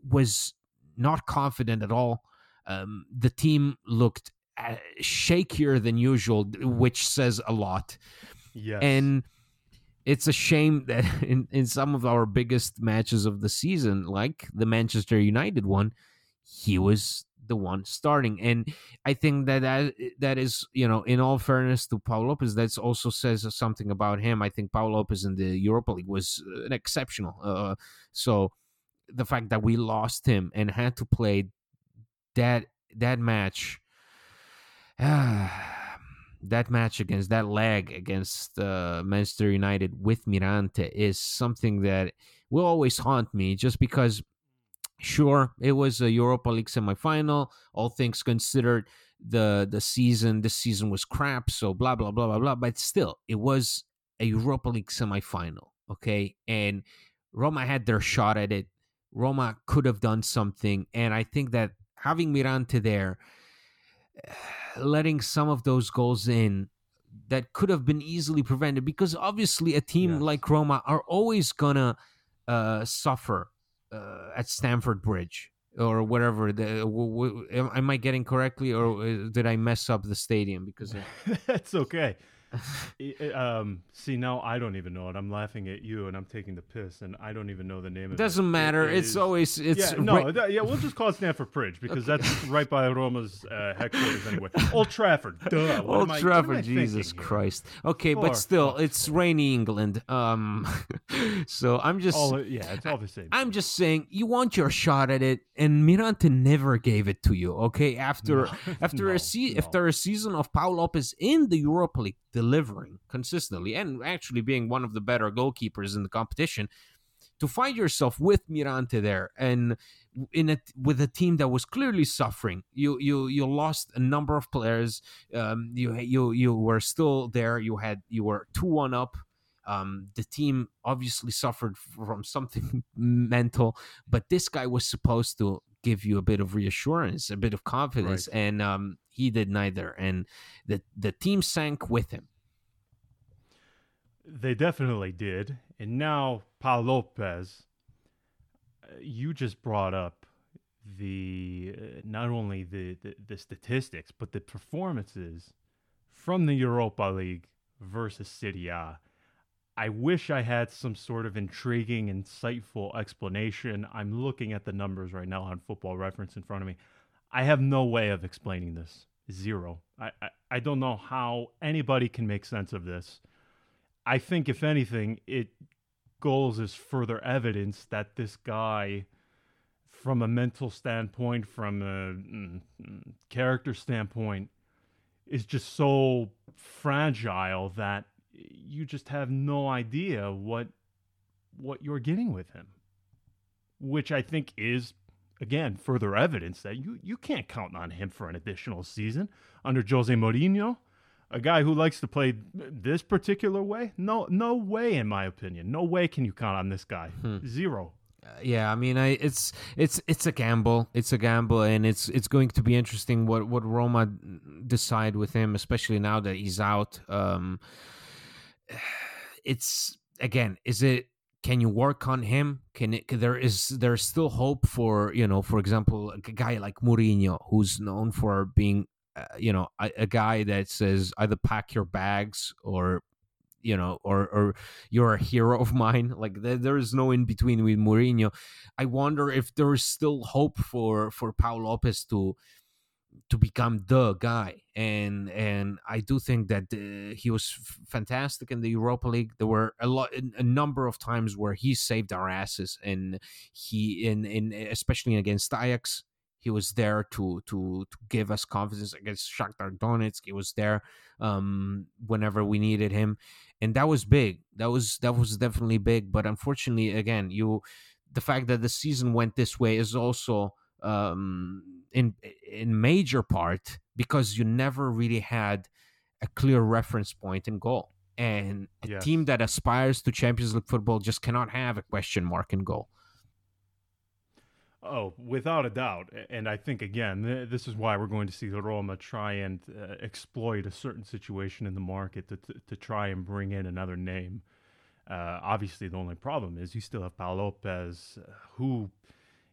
was not confident at all. Um, the team looked uh, shakier than usual, which says a lot. Yes. And it's a shame that in, in some of our biggest matches of the season, like the Manchester United one, he was the one starting. And I think that that, that is, you know, in all fairness to Paul Lopez, that also says something about him. I think Paul Lopez in the Europa League was an exceptional. Uh, so the fact that we lost him and had to play that that match. that match against that leg against uh, Manchester United with Mirante is something that will always haunt me just because Sure, it was a Europa League semifinal. All things considered, the the season this season was crap. So blah blah blah blah blah. But still, it was a Europa League semifinal. Okay, and Roma had their shot at it. Roma could have done something, and I think that having Mirante there, letting some of those goals in that could have been easily prevented, because obviously a team yes. like Roma are always gonna uh, suffer uh, at Stamford Bridge or whatever. The, w- w- am I getting correctly, or uh, did I mess up the stadium? Because that's okay. um, see, now I don't even know it. I'm laughing at you, and I'm taking the piss, and I don't even know the name of it. Doesn't matter. It, it's is, always it's yeah, no, that, yeah. We'll just call it Stamford Bridge because okay. that's right by Roma's uh, headquarters anyway. Old Trafford, duh. What Old I, Trafford, Jesus Christ. Okay, Poor but still, it's rainy England. Um, so I'm just all, yeah, it's all the same. I'm just saying, you want your shot at it, and Mirante never gave it to you. Okay, after no. after no, a se- no. after a season of Paul Lopez in the Europa League delivering consistently and actually being one of the better goalkeepers in the competition to find yourself with Mirante there and in a with a team that was clearly suffering you you you lost a number of players um, you you you were still there you had you were 2-1 up um, the team obviously suffered from something mental but this guy was supposed to give you a bit of reassurance a bit of confidence right. and um, he did neither, and the the team sank with him. They definitely did, and now Paul Lopez. Uh, you just brought up the uh, not only the, the the statistics but the performances from the Europa League versus Serie A. I wish I had some sort of intriguing, insightful explanation. I'm looking at the numbers right now on Football Reference in front of me. I have no way of explaining this. Zero. I, I, I don't know how anybody can make sense of this. I think, if anything, it goes as further evidence that this guy, from a mental standpoint, from a mm, mm, character standpoint, is just so fragile that you just have no idea what what you're getting with him. Which i think is again, further evidence that you, you can't count on him for an additional season under Jose Mourinho, a guy who likes to play this particular way. No, no way, in my opinion. No way can you count on this guy. Hmm. Zero. Uh, yeah, I mean, I, it's it's it's a gamble. It's a gamble, and it's it's going to be interesting what what Roma decide with him, especially now that he's out. Um, it's again, is it can you work on him? Can, it, can there is there's still hope for you know, for example, a guy like Mourinho, who's known for being, uh, you know, a, a, guy that says either pack your bags or, you know, or or you're a hero of mine. Like there, there is no in between with Mourinho. I wonder if there is still hope for for Paul Lopez to to become the guy and and I do think that uh, he was f- fantastic in the Europa League there were a lot a number of times where he saved our asses and he in in especially against Ajax he was there to to to give us confidence against Shakhtar Donetsk he was there um, whenever we needed him and that was big that was that was definitely big but unfortunately again you the fact that the season went this way is also um, in in major part because you never really had a clear reference point in goal. And a yes. team that aspires to Champions League football just cannot have a question mark in goal. Oh, without a doubt. And I think, again, th- this is why we're going to see Roma try and uh, exploit a certain situation in the market to, to, to, try and bring in another name. Uh, obviously, the only problem is you still have Paul Lopez, uh, who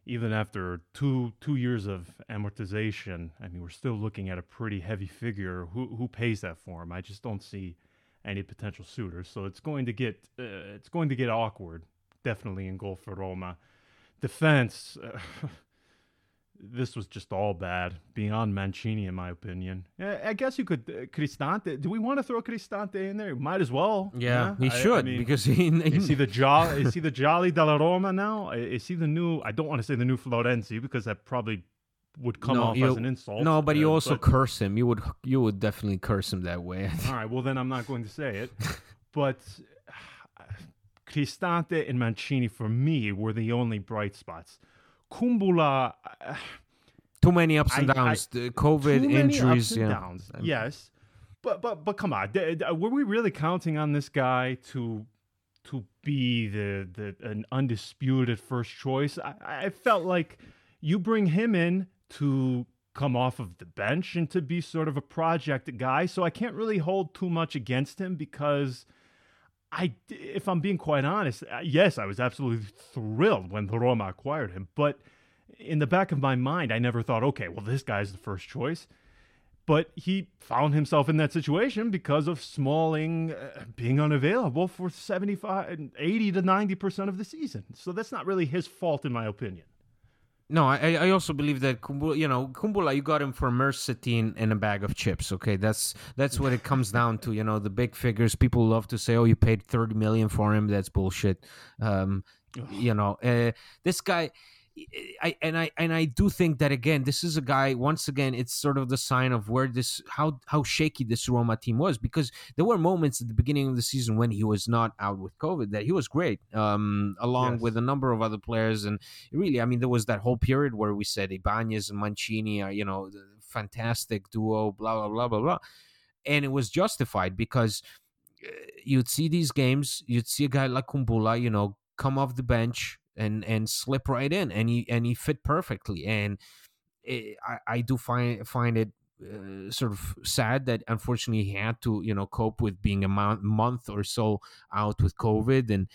even after two two years of amortization, I mean, we're still looking at a pretty heavy figure. Who who pays that for him? I just don't see any potential suitors. So it's going to get uh, it's going to get awkward, definitely in goal for Roma. Defense. Uh, this was just all bad, beyond Mancini, in my opinion. I guess you could uh, Cristante. Do we want to throw Cristante in there? Might as well. Yeah, he I- I should mean, because he, is he the jolly? Is he the jolly della Roma now? Is he the new? I don't want to say the new Florenzi because that probably would come off you- as an insult. No, but you uh, also but- curse him. You would you would definitely curse him that way. all right. Well, then I'm not going to say it. but Cristante and Mancini for me were the only bright spots. Kumbula. uh, Too many ups and I- I- downs. the COVID injuries. ups and yeah. downs. Yes, but but but come on, were we really counting on this guy to to be the the an undisputed first choice? I, I felt like you bring him in to come off of the bench and to be sort of a project guy. So I can't really hold too much against him because. I, if I'm being quite honest, uh, yes, I was absolutely thrilled when Roma acquired him. But in the back of my mind, I never thought, okay, well, this guy's the first choice. But he found himself in that situation because of Smalling uh, being unavailable for 75, 80 to 90% of the season. So that's not really his fault, in my opinion. No, I, I also believe that Kumbula, you know, Kumbula, you got him for Mert Çetin and a bag of chips. Okay, that's that's what it comes down to. You know, the big figures. People love to say, "Oh, you paid thirty million for him." That's bullshit. Um, you know, uh, this guy. I and I and I do think that again, this is a guy. Once again, it's sort of the sign of where this how how shaky this Roma team was because there were moments at the beginning of the season when he was not out with COVID that he was great, um, along Yes. with a number of other players. And really, I mean, there was that whole period where we said Ibanez and Mancini are you know the fantastic duo, blah blah blah blah blah, and it was justified because uh, you'd see these games, you'd see a guy like Kumbula, you know, come off the bench and and slip right in, and he and he fit perfectly. And it, I I do find find it. Uh, sort of sad that unfortunately he had to you know cope with being a month, month or so out with covid and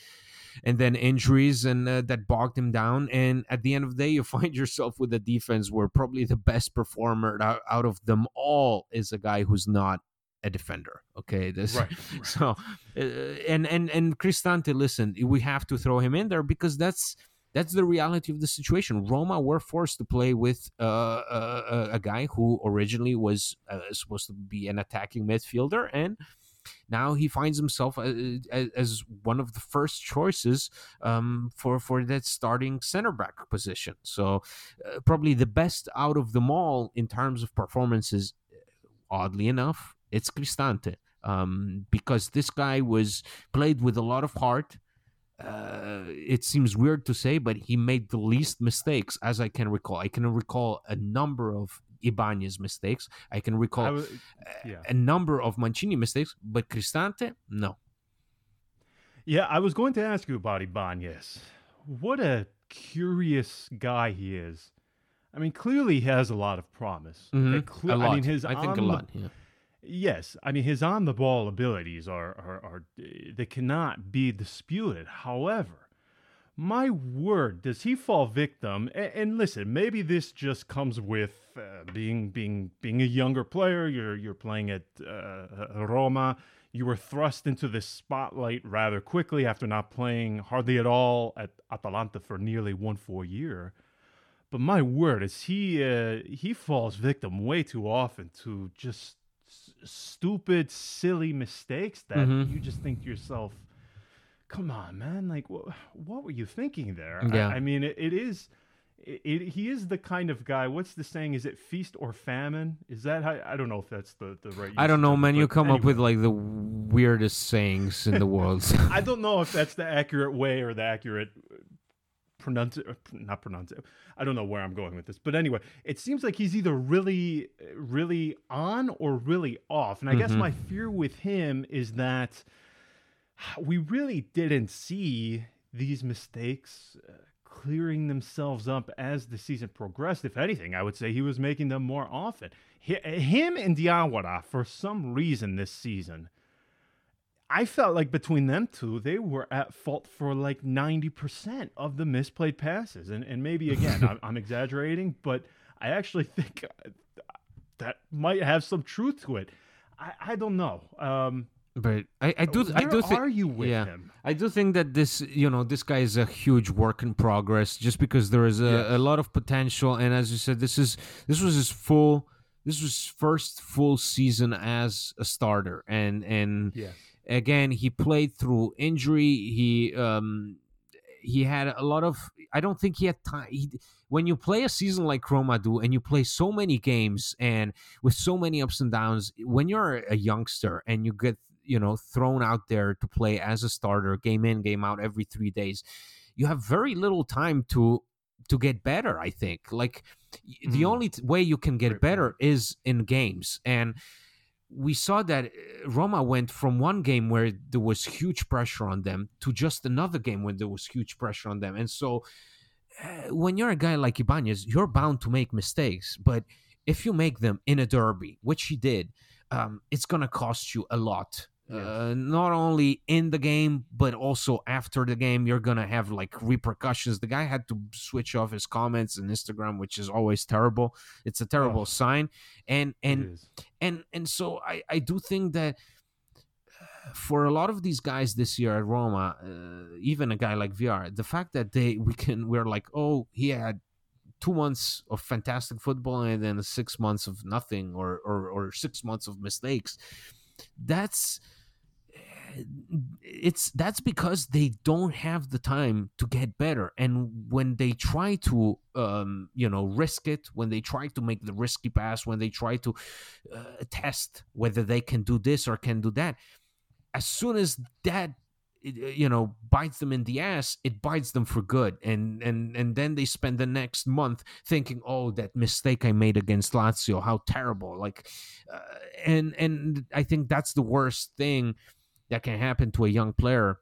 and then injuries and uh, that bogged him down and at the end of the day you find yourself with a defense where probably the best performer out, out of them all is a guy who's not a defender okay this Right, so uh, and and and cristante listen we have to throw him in there because that's that's the reality of the situation. Roma were forced to play with uh, a, a guy who originally was uh, supposed to be an attacking midfielder, and now he finds himself uh, as, as one of the first choices um, for for that starting center back position. So uh, probably the best out of them all in terms of performances. Oddly enough, it's Cristante um, because this guy was played with a lot of heart. Uh, it seems weird to say, but he made the least mistakes as I can recall. I can recall a number of Ibanez mistakes. I can recall I was- a- yeah. a number of Mancini mistakes, but Cristante, no. Yeah, I was going to ask you about Ibanez. What a curious guy he is. I mean, clearly he has a lot of promise. Mhm. Cle- a lot. I mean, his I think a the- lot. Yeah. Yes, I mean his on the ball abilities are, are are they cannot be disputed. However, my word, does he fall victim? And, and listen, maybe this just comes with uh, being being being a younger player. You're you're playing at uh, Roma. You were thrust into the spotlight rather quickly after not playing hardly at all at Atalanta for nearly one full year. But my word, is he uh, he falls victim way too often to just stupid, silly mistakes that Mhm. you just think to yourself, "Come on, man! Like, wh- what were you thinking there?" Yeah. I, I mean, it, it is. It, it, he is the kind of guy. What's the saying? Is it feast or famine? Is that how? I don't know if that's the the right. I don't know, man. You come up with like the weirdest sayings in the world. I don't know if that's the accurate way or the accurate pronounce not pronounce it. I don't know where I'm going with this, but anyway, it seems like he's either really, really on or really off. And I guess Mhm. my fear with him is that we really didn't see these mistakes uh, clearing themselves up as the season progressed. If anything, I would say he was making them more often. Hi- Him and Diawara, for some reason this season, I felt like between them two, they were at fault for like 90% of the misplayed passes. And, and maybe, again, I'm, I'm exaggerating, but I actually think uh, that might have some truth to it. I, I don't know. Um, But I, I do I do think are you with yeah. him? I do think that this, you know, this guy is a huge work in progress. Just because there is a, Yes. a lot of potential, and as you said, this is this was his full, this was first full season as a starter, and and Yes. Again he played through injury. He um he had a lot of. I don't think he had time. He, when you play a season like Roma do, and you play so many games and with so many ups and downs, when you're a youngster and you get you know thrown out there to play as a starter, game in game out every three days, you have very little time to to get better. I think like the Mhm. only t- way you can get better is in games and we saw that uh, Roma went from one game where there was huge pressure on them to just another game when there was huge pressure on them. And so uh, when you're a guy like Ibanez, you're bound to make mistakes. But if you make them in a derby, which he did, um, it's going to cost you a lot. Uh, not only in the game, but also after the game, you're gonna have like repercussions. The guy had to switch off his comments and Instagram, which is always terrible. It's a terrible Oh. sign, and and and and so I I do think that uh, for a lot of these guys this year at Roma, uh, even a guy like Villar, the fact that they we can we're like oh he had two months of fantastic football and then six months of nothing or or, or six months of mistakes, that's it's that's because they don't have the time to get better. And when they try to um you know risk it when they try to make the risky pass when they try to uh, test whether they can do this or can do that as soon as that you know bites them in the ass it bites them for good. And and and then they spend the next month thinking oh that mistake i made against lazio how terrible. Like uh, and and i think that's the worst thing that can happen to a young player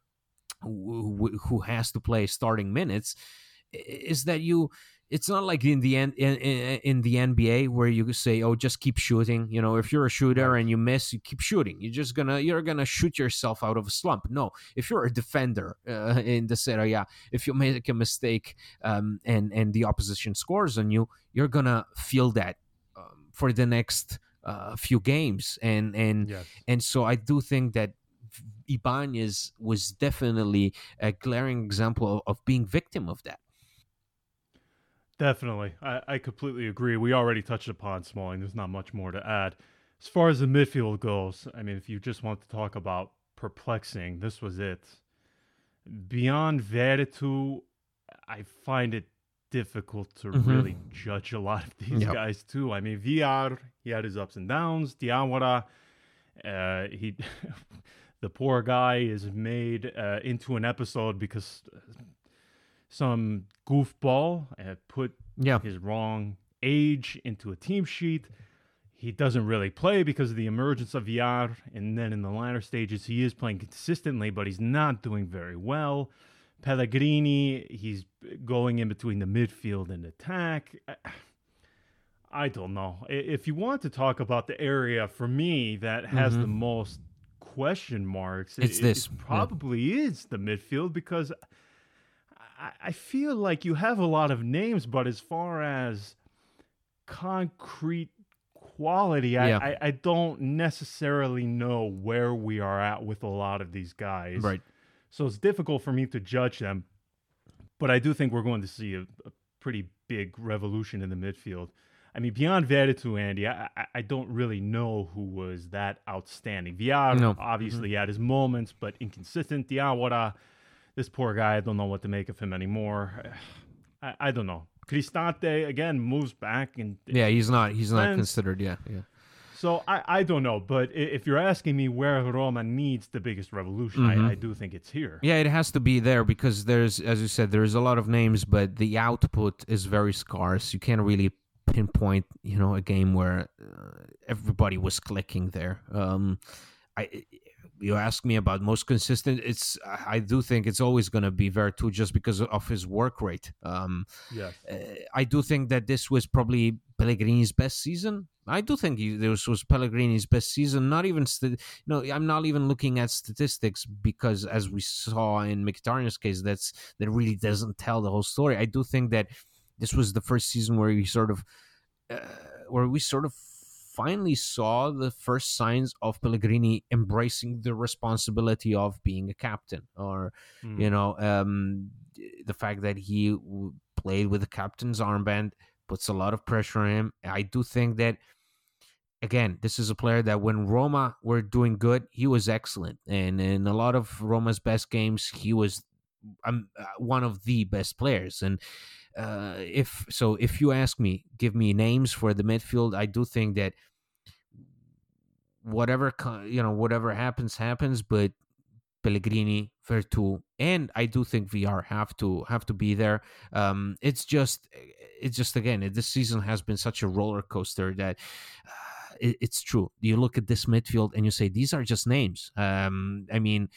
who, who- has to play starting minutes is that you it's not like in the end in, in, the NBA where you say oh just keep shooting. You know if you're a shooter and you miss you keep shooting. You're just gonna you're gonna shoot yourself out of a slump. No if you're a defender uh, in the Serie A if you make a mistake um, and and the opposition scores on you you're gonna feel that um, for the next uh, few games. And and Yes. and so I do think that Ibanez was definitely a glaring example of, of being victim of that. Definitely. I, I completely agree. We already touched upon Smalling. There's not much more to add. As far as the midfield goes, I mean, if you just want to talk about perplexing, this was it. Beyond Veretout, I find it difficult to Mhm. really judge a lot of these Yep. guys, too. I mean, Villar, he had his ups and downs. Diawara, uh, he. the poor guy is made uh, into an episode because uh, some goofball uh, put Yeah. his wrong age into a team sheet. He doesn't really play because of the emergence of Villar, And then in the latter stages, he is playing consistently, but he's not doing very well. Pellegrini, he's going in between the midfield and attack. I- I don't know. If you want to talk about the area for me that has the most question marks, It's it- this, It yeah. probably is the midfield because I, I feel like you have a lot of names, but as far as concrete quality, I, Yeah. I, I don't necessarily know where we are at with a lot of these guys. Right. So it's difficult for me to judge them. But I do think we're going to see a, a pretty big revolution in the midfield. I mean, beyond Veretout, Andy, I, I, don't really know who was that outstanding. Villar No. obviously had his moments, but inconsistent. Diawara, this poor guy, I don't know what to make of him anymore. I, I don't know. Cristante, again, moves back. and Yeah, he's not he's not Defense. considered. Yeah, yeah. So I, I don't know. But if you're asking me where Roma needs the biggest revolution, Mhm. I, I do think it's here. Yeah, it has to be there because there's, as you said, there's a lot of names, but the output is very scarce. You can't really pinpoint, you know, a game where uh, everybody was clicking there. Um, I, you ask me about most consistent. It's I do think it's always going to be Veretout just because of his work rate. Um, Yes. uh, I do think that this was probably Pellegrini's best season. I do think he, this was Pellegrini's best season. Not even, st- no, I'm not even looking at statistics because, as we saw in Mkhitaryan's case, that's that really doesn't tell the whole story. I do think that this was the first season where he sort of, uh, where we sort of finally saw the first signs of Pellegrini embracing the responsibility of being a captain, or Mm. you know, um, the fact that he w- played with the captain's armband puts a lot of pressure on him. I do think that again, this is a player that when Roma were doing good, he was excellent, and in a lot of Roma's best games, he was um, uh, one of the best players. And uh, if so, if you ask me, give me names for the midfield, I do think that whatever you know, whatever happens, happens. But Pellegrini, Veretout, and I do think Villar have to have to be there. Um, it's just, it's just again, this season has been such a roller coaster that. Uh, it, it's true. You look at this midfield and you say these are just names. Um, I mean,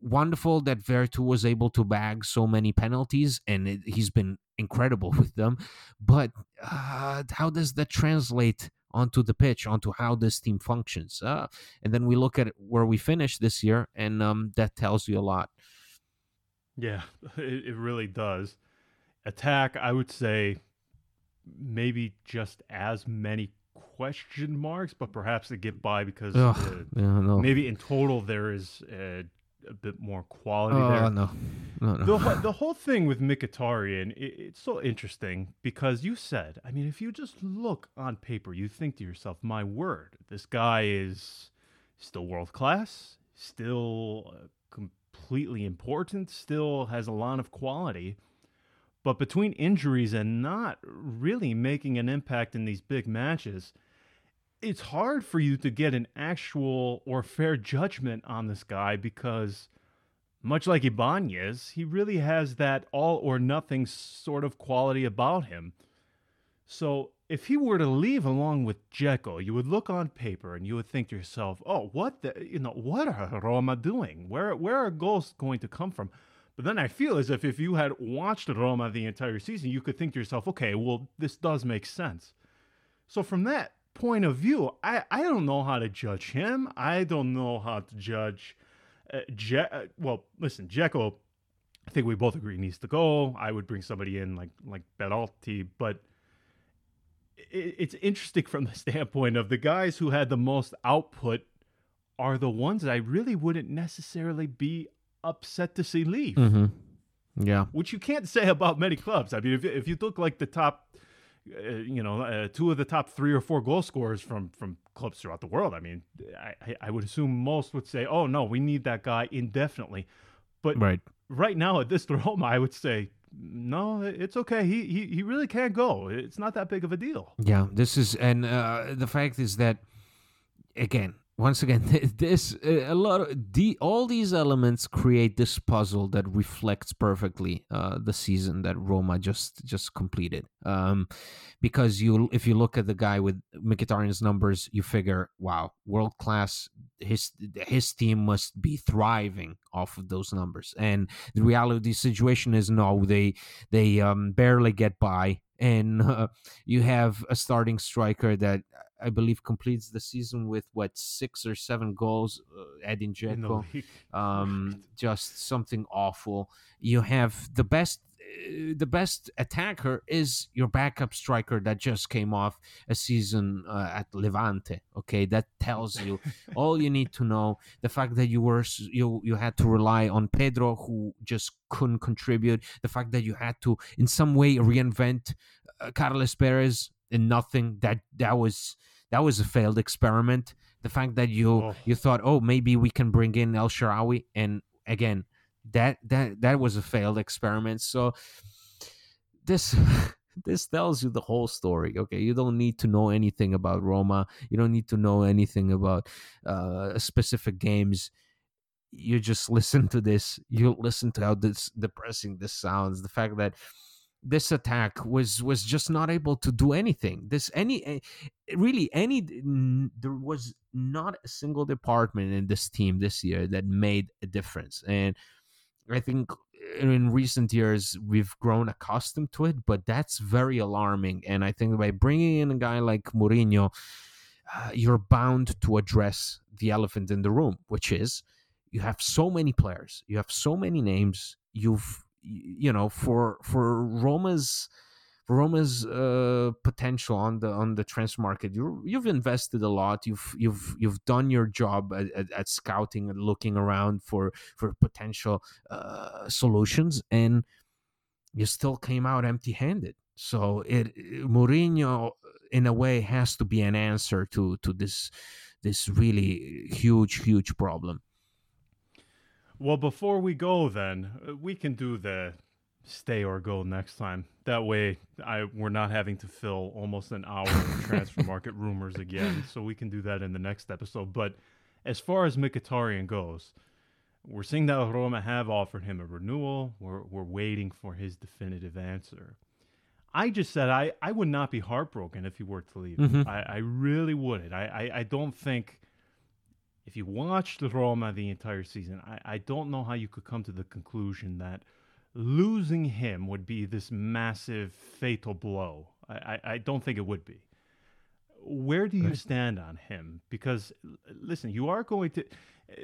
wonderful that Veretout was able to bag so many penalties, and it, he's been incredible with them. But uh, how does that translate onto the pitch, onto how this team functions? Uh, and then we look at where we finished this year, and um, that tells you a lot. Yeah, it, it really does. Attack, I would say maybe just as many question marks, but perhaps they get by because Ugh, uh, yeah, no. maybe in total there is uh, a bit more quality Oh there. no, no, no. The, whole- the whole thing with Mkhitaryan, it, it's so interesting because you said, I mean, if you just look on paper, you think to yourself, my word, this guy is still world class, still uh, completely important, still has a lot of quality. But between injuries and not really making an impact in these big matches, it's hard for you to get an actual or fair judgment on this guy because much like Ibanez, he really has that all or nothing sort of quality about him. So if he were to leave along with Dzeko, you would look on paper and you would think to yourself, "Oh, what the you know, what are Roma doing? Where where are goals going to come from?" But then I feel as if if you had watched Roma the entire season, you could think to yourself, "Okay, well, this does make sense." So from that point of view, I I don't know how to judge him. I don't know how to judge uh, Je- uh, well, listen, Dzeko, I think we both agree needs to go. I would bring somebody in like like Berardi, but it, it's interesting from the standpoint of the guys who had the most output are the ones that I really wouldn't necessarily be upset to see leave, hmm Yeah. which you can't say about many clubs. I mean, if if you look like the top. Uh, you know, uh, two of the top three or four goal scorers from from clubs throughout the world. I mean, I, I- would assume most would say, "Oh no, we need that guy indefinitely." But Right. right now at this Roma, I would say, no, it's okay. He he he really can't go. It's not that big of a deal. Yeah, this is, and uh, the fact is that, again, once again, this uh, a lot of the all these elements create this puzzle that reflects perfectly uh, the season that Roma just just completed. Um, because you, if you look at the guy with Mkhitaryan's numbers, you figure, wow, world class. His his team must be thriving off of those numbers, and the reality of the situation is no, they they um, barely get by, and uh, you have a starting striker that I believe completes the season with what six or seven goals. Uh, Edin Dzeko, um, just something awful. You have the best. The best attacker is your backup striker that just came off a season uh, at Levante. Okay, that tells you all you need to know. The fact that you were you you had to rely on Pedro, who just couldn't contribute. The fact that you had to in some way reinvent uh, Carlos Perez in nothing. That that was that was a failed experiment. The fact that you Oh. you thought, oh, maybe we can bring in El Shaarawy, and again, that that that was a failed experiment. So this. This tells you the whole story. Okay, you don't need to know anything about Roma. You don't need to know anything about uh, specific games. You just listen to this. You listen to how this depressing this sounds. The fact that this attack was was just not able to do anything. This any really any there was not a single department in this team this year that made a difference. And I think in recent years we've grown accustomed to it, but that's very alarming. And I think by bringing in a guy like Mourinho, uh, you're bound to address the elephant in the room, which is you have so many players, you have so many names, you've you know for for Roma's Roma's uh, potential on the on the transfer market. You you've invested a lot. You've you've you've done your job at, at, at scouting and looking around for for potential uh, solutions, and you still came out empty-handed. So it Mourinho, in a way, has to be an answer to to this this really huge huge problem. Well, before we go, then uh, we can do the stay or go next time. That way, I we're not having to fill almost an hour of transfer market rumors again. So we can do that in the next episode. But as far as Mkhitaryan goes, we're seeing that Roma have offered him a renewal. We're we're waiting for his definitive answer. I just said I, I would not be heartbroken if he were to leave. Mhm. I, I really wouldn't. I, I, I don't think if you watched Roma the entire season, I, I don't know how you could come to the conclusion that losing him would be this massive fatal blow. I, I, I don't think it would be. Where do you stand on him? Because listen, you are going to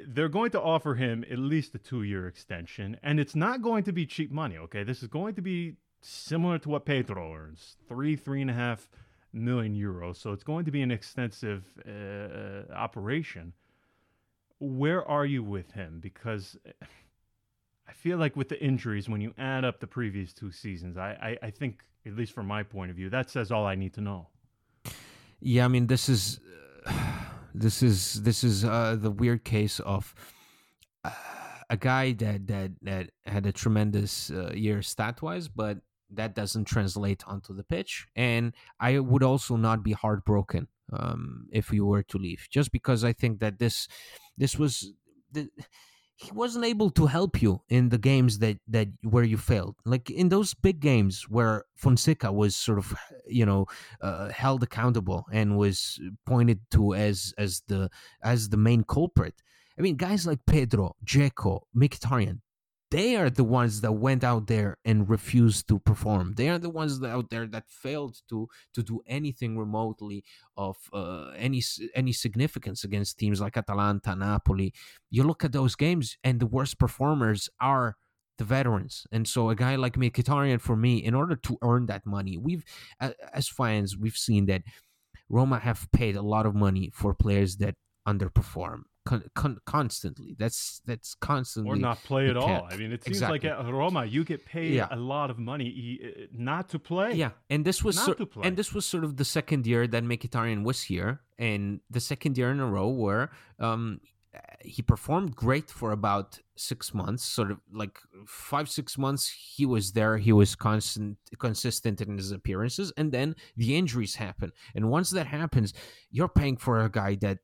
they're going to offer him at least a two year extension, and it's not going to be cheap money, okay? This is going to be similar to what Pedro earns. Three, three and a half million euros. So it's going to be an extensive uh, operation where are you with him? Because I feel like with the injuries, when you add up the previous two seasons, I, I, I think, at least from my point of view, that says all I need to know. Yeah, I mean this is this is this is uh, the weird case of uh, a guy that that that had a tremendous uh, year stat wise, but that doesn't translate onto the pitch. And I would also not be heartbroken um, if we were to leave, just because I think that this this was the. He wasn't able to help you in the games that, that where you failed, like in those big games where Fonseca was sort of, you know, uh, held accountable and was pointed to as as the as the main culprit. I mean, guys like Pedro, Dzeko Mkhitaryan, they are the ones that went out there and refused to perform. They are the ones that out there that failed to to do anything remotely of uh, any any significance against teams like Atalanta, Napoli. You look at those games, and the worst performers are the veterans. And so a guy like Mkhitaryan, for me, in order to earn that money, we've as fans we've seen that Roma have paid a lot of money for players that underperform con- con- constantly. That's that's constantly Or not play at all. I mean, it seems Exactly. like at Roma, you get paid Yeah. a lot of money not to play. Yeah, and this was Not sor- to play. and this was sort of the second year that Mkhitaryan was here, and the second year in a row where um, he performed great for about six months, sort of like five six months. He was there, he was constant, consistent in his appearances, and then the injuries happen, and once that happens, you're paying for a guy that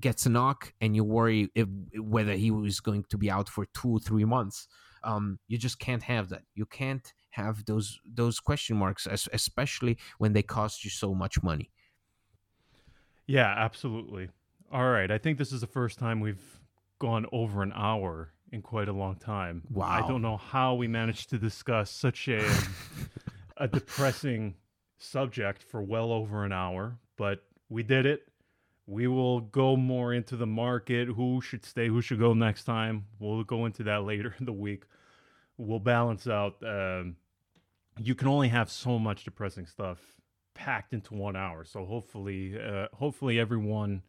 gets a knock, and you worry if, whether he was going to be out for two three months um, you just can't have that. You can't have those those question marks, es- especially when they cost you so much money. Yeah, absolutely. All right. I think this is the first time we've gone over an hour in quite a long time. Wow! I don't know how we managed to discuss such a a depressing subject for well over an hour, but we did it. We will go more into the market, who should stay, who should go next time. We'll go into that later in the week. We'll balance out. Um, you can only have so much depressing stuff packed into one hour. So hopefully, uh, hopefully everyone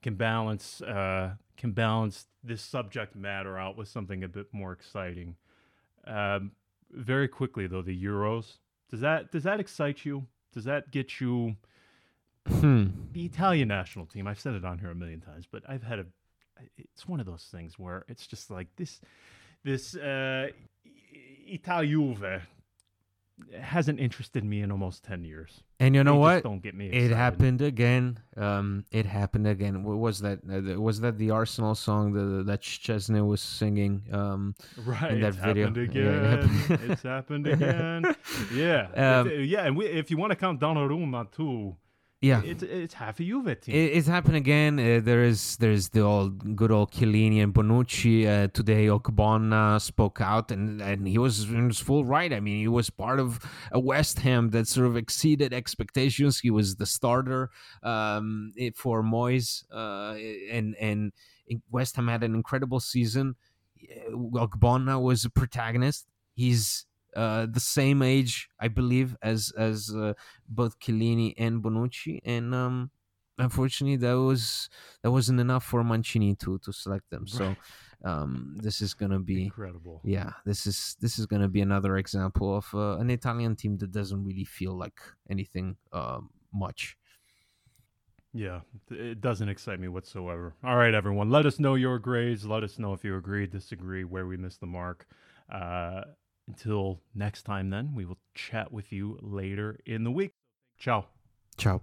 can balance uh, can balance this subject matter out with something a bit more exciting. Um, very quickly though, the Euros does that does that excite you? Does that get you? Hmm. The Italian national team. I've said it on here a million times, but I've had a. It's one of those things where it's just like this, this uh, Italia Juve hasn't interested me in almost ten years. And you know They what? Don't get me. It happened again. Um, it happened again. What was that? Uh, was that the Arsenal song that that Szczesny was singing? Um, Right, in that it's video. happened Yeah, it again. happened. it's happened again. Yeah, Um, uh, yeah. And we, if you want to count Donnarumma too, yeah, it's it's half a Juve team. It, it's happened again. Uh, there is there's the old good old Chiellini and Bonucci. Uh, today, Ogbonna spoke out, and, and he was in his full right. I mean, he was part of a West Ham that sort of exceeded expectations. He was the starter um, for Moyes, uh, and and West Ham had an incredible season. Ogbonna was a protagonist. He's uh, the same age, I believe, as as uh, both Chiellini and Bonucci, and um, unfortunately, that was that wasn't enough for Mancini to to select them. So um, this is gonna be Incredible. yeah, this is this is gonna be another example of uh, an Italian team that doesn't really feel like anything um, much. Yeah, it doesn't excite me whatsoever. All right, everyone, let us know your grades. Let us know if you agree, disagree, where we missed the mark. Uh, until next time, then, we will chat with you later in the week. Ciao. Ciao.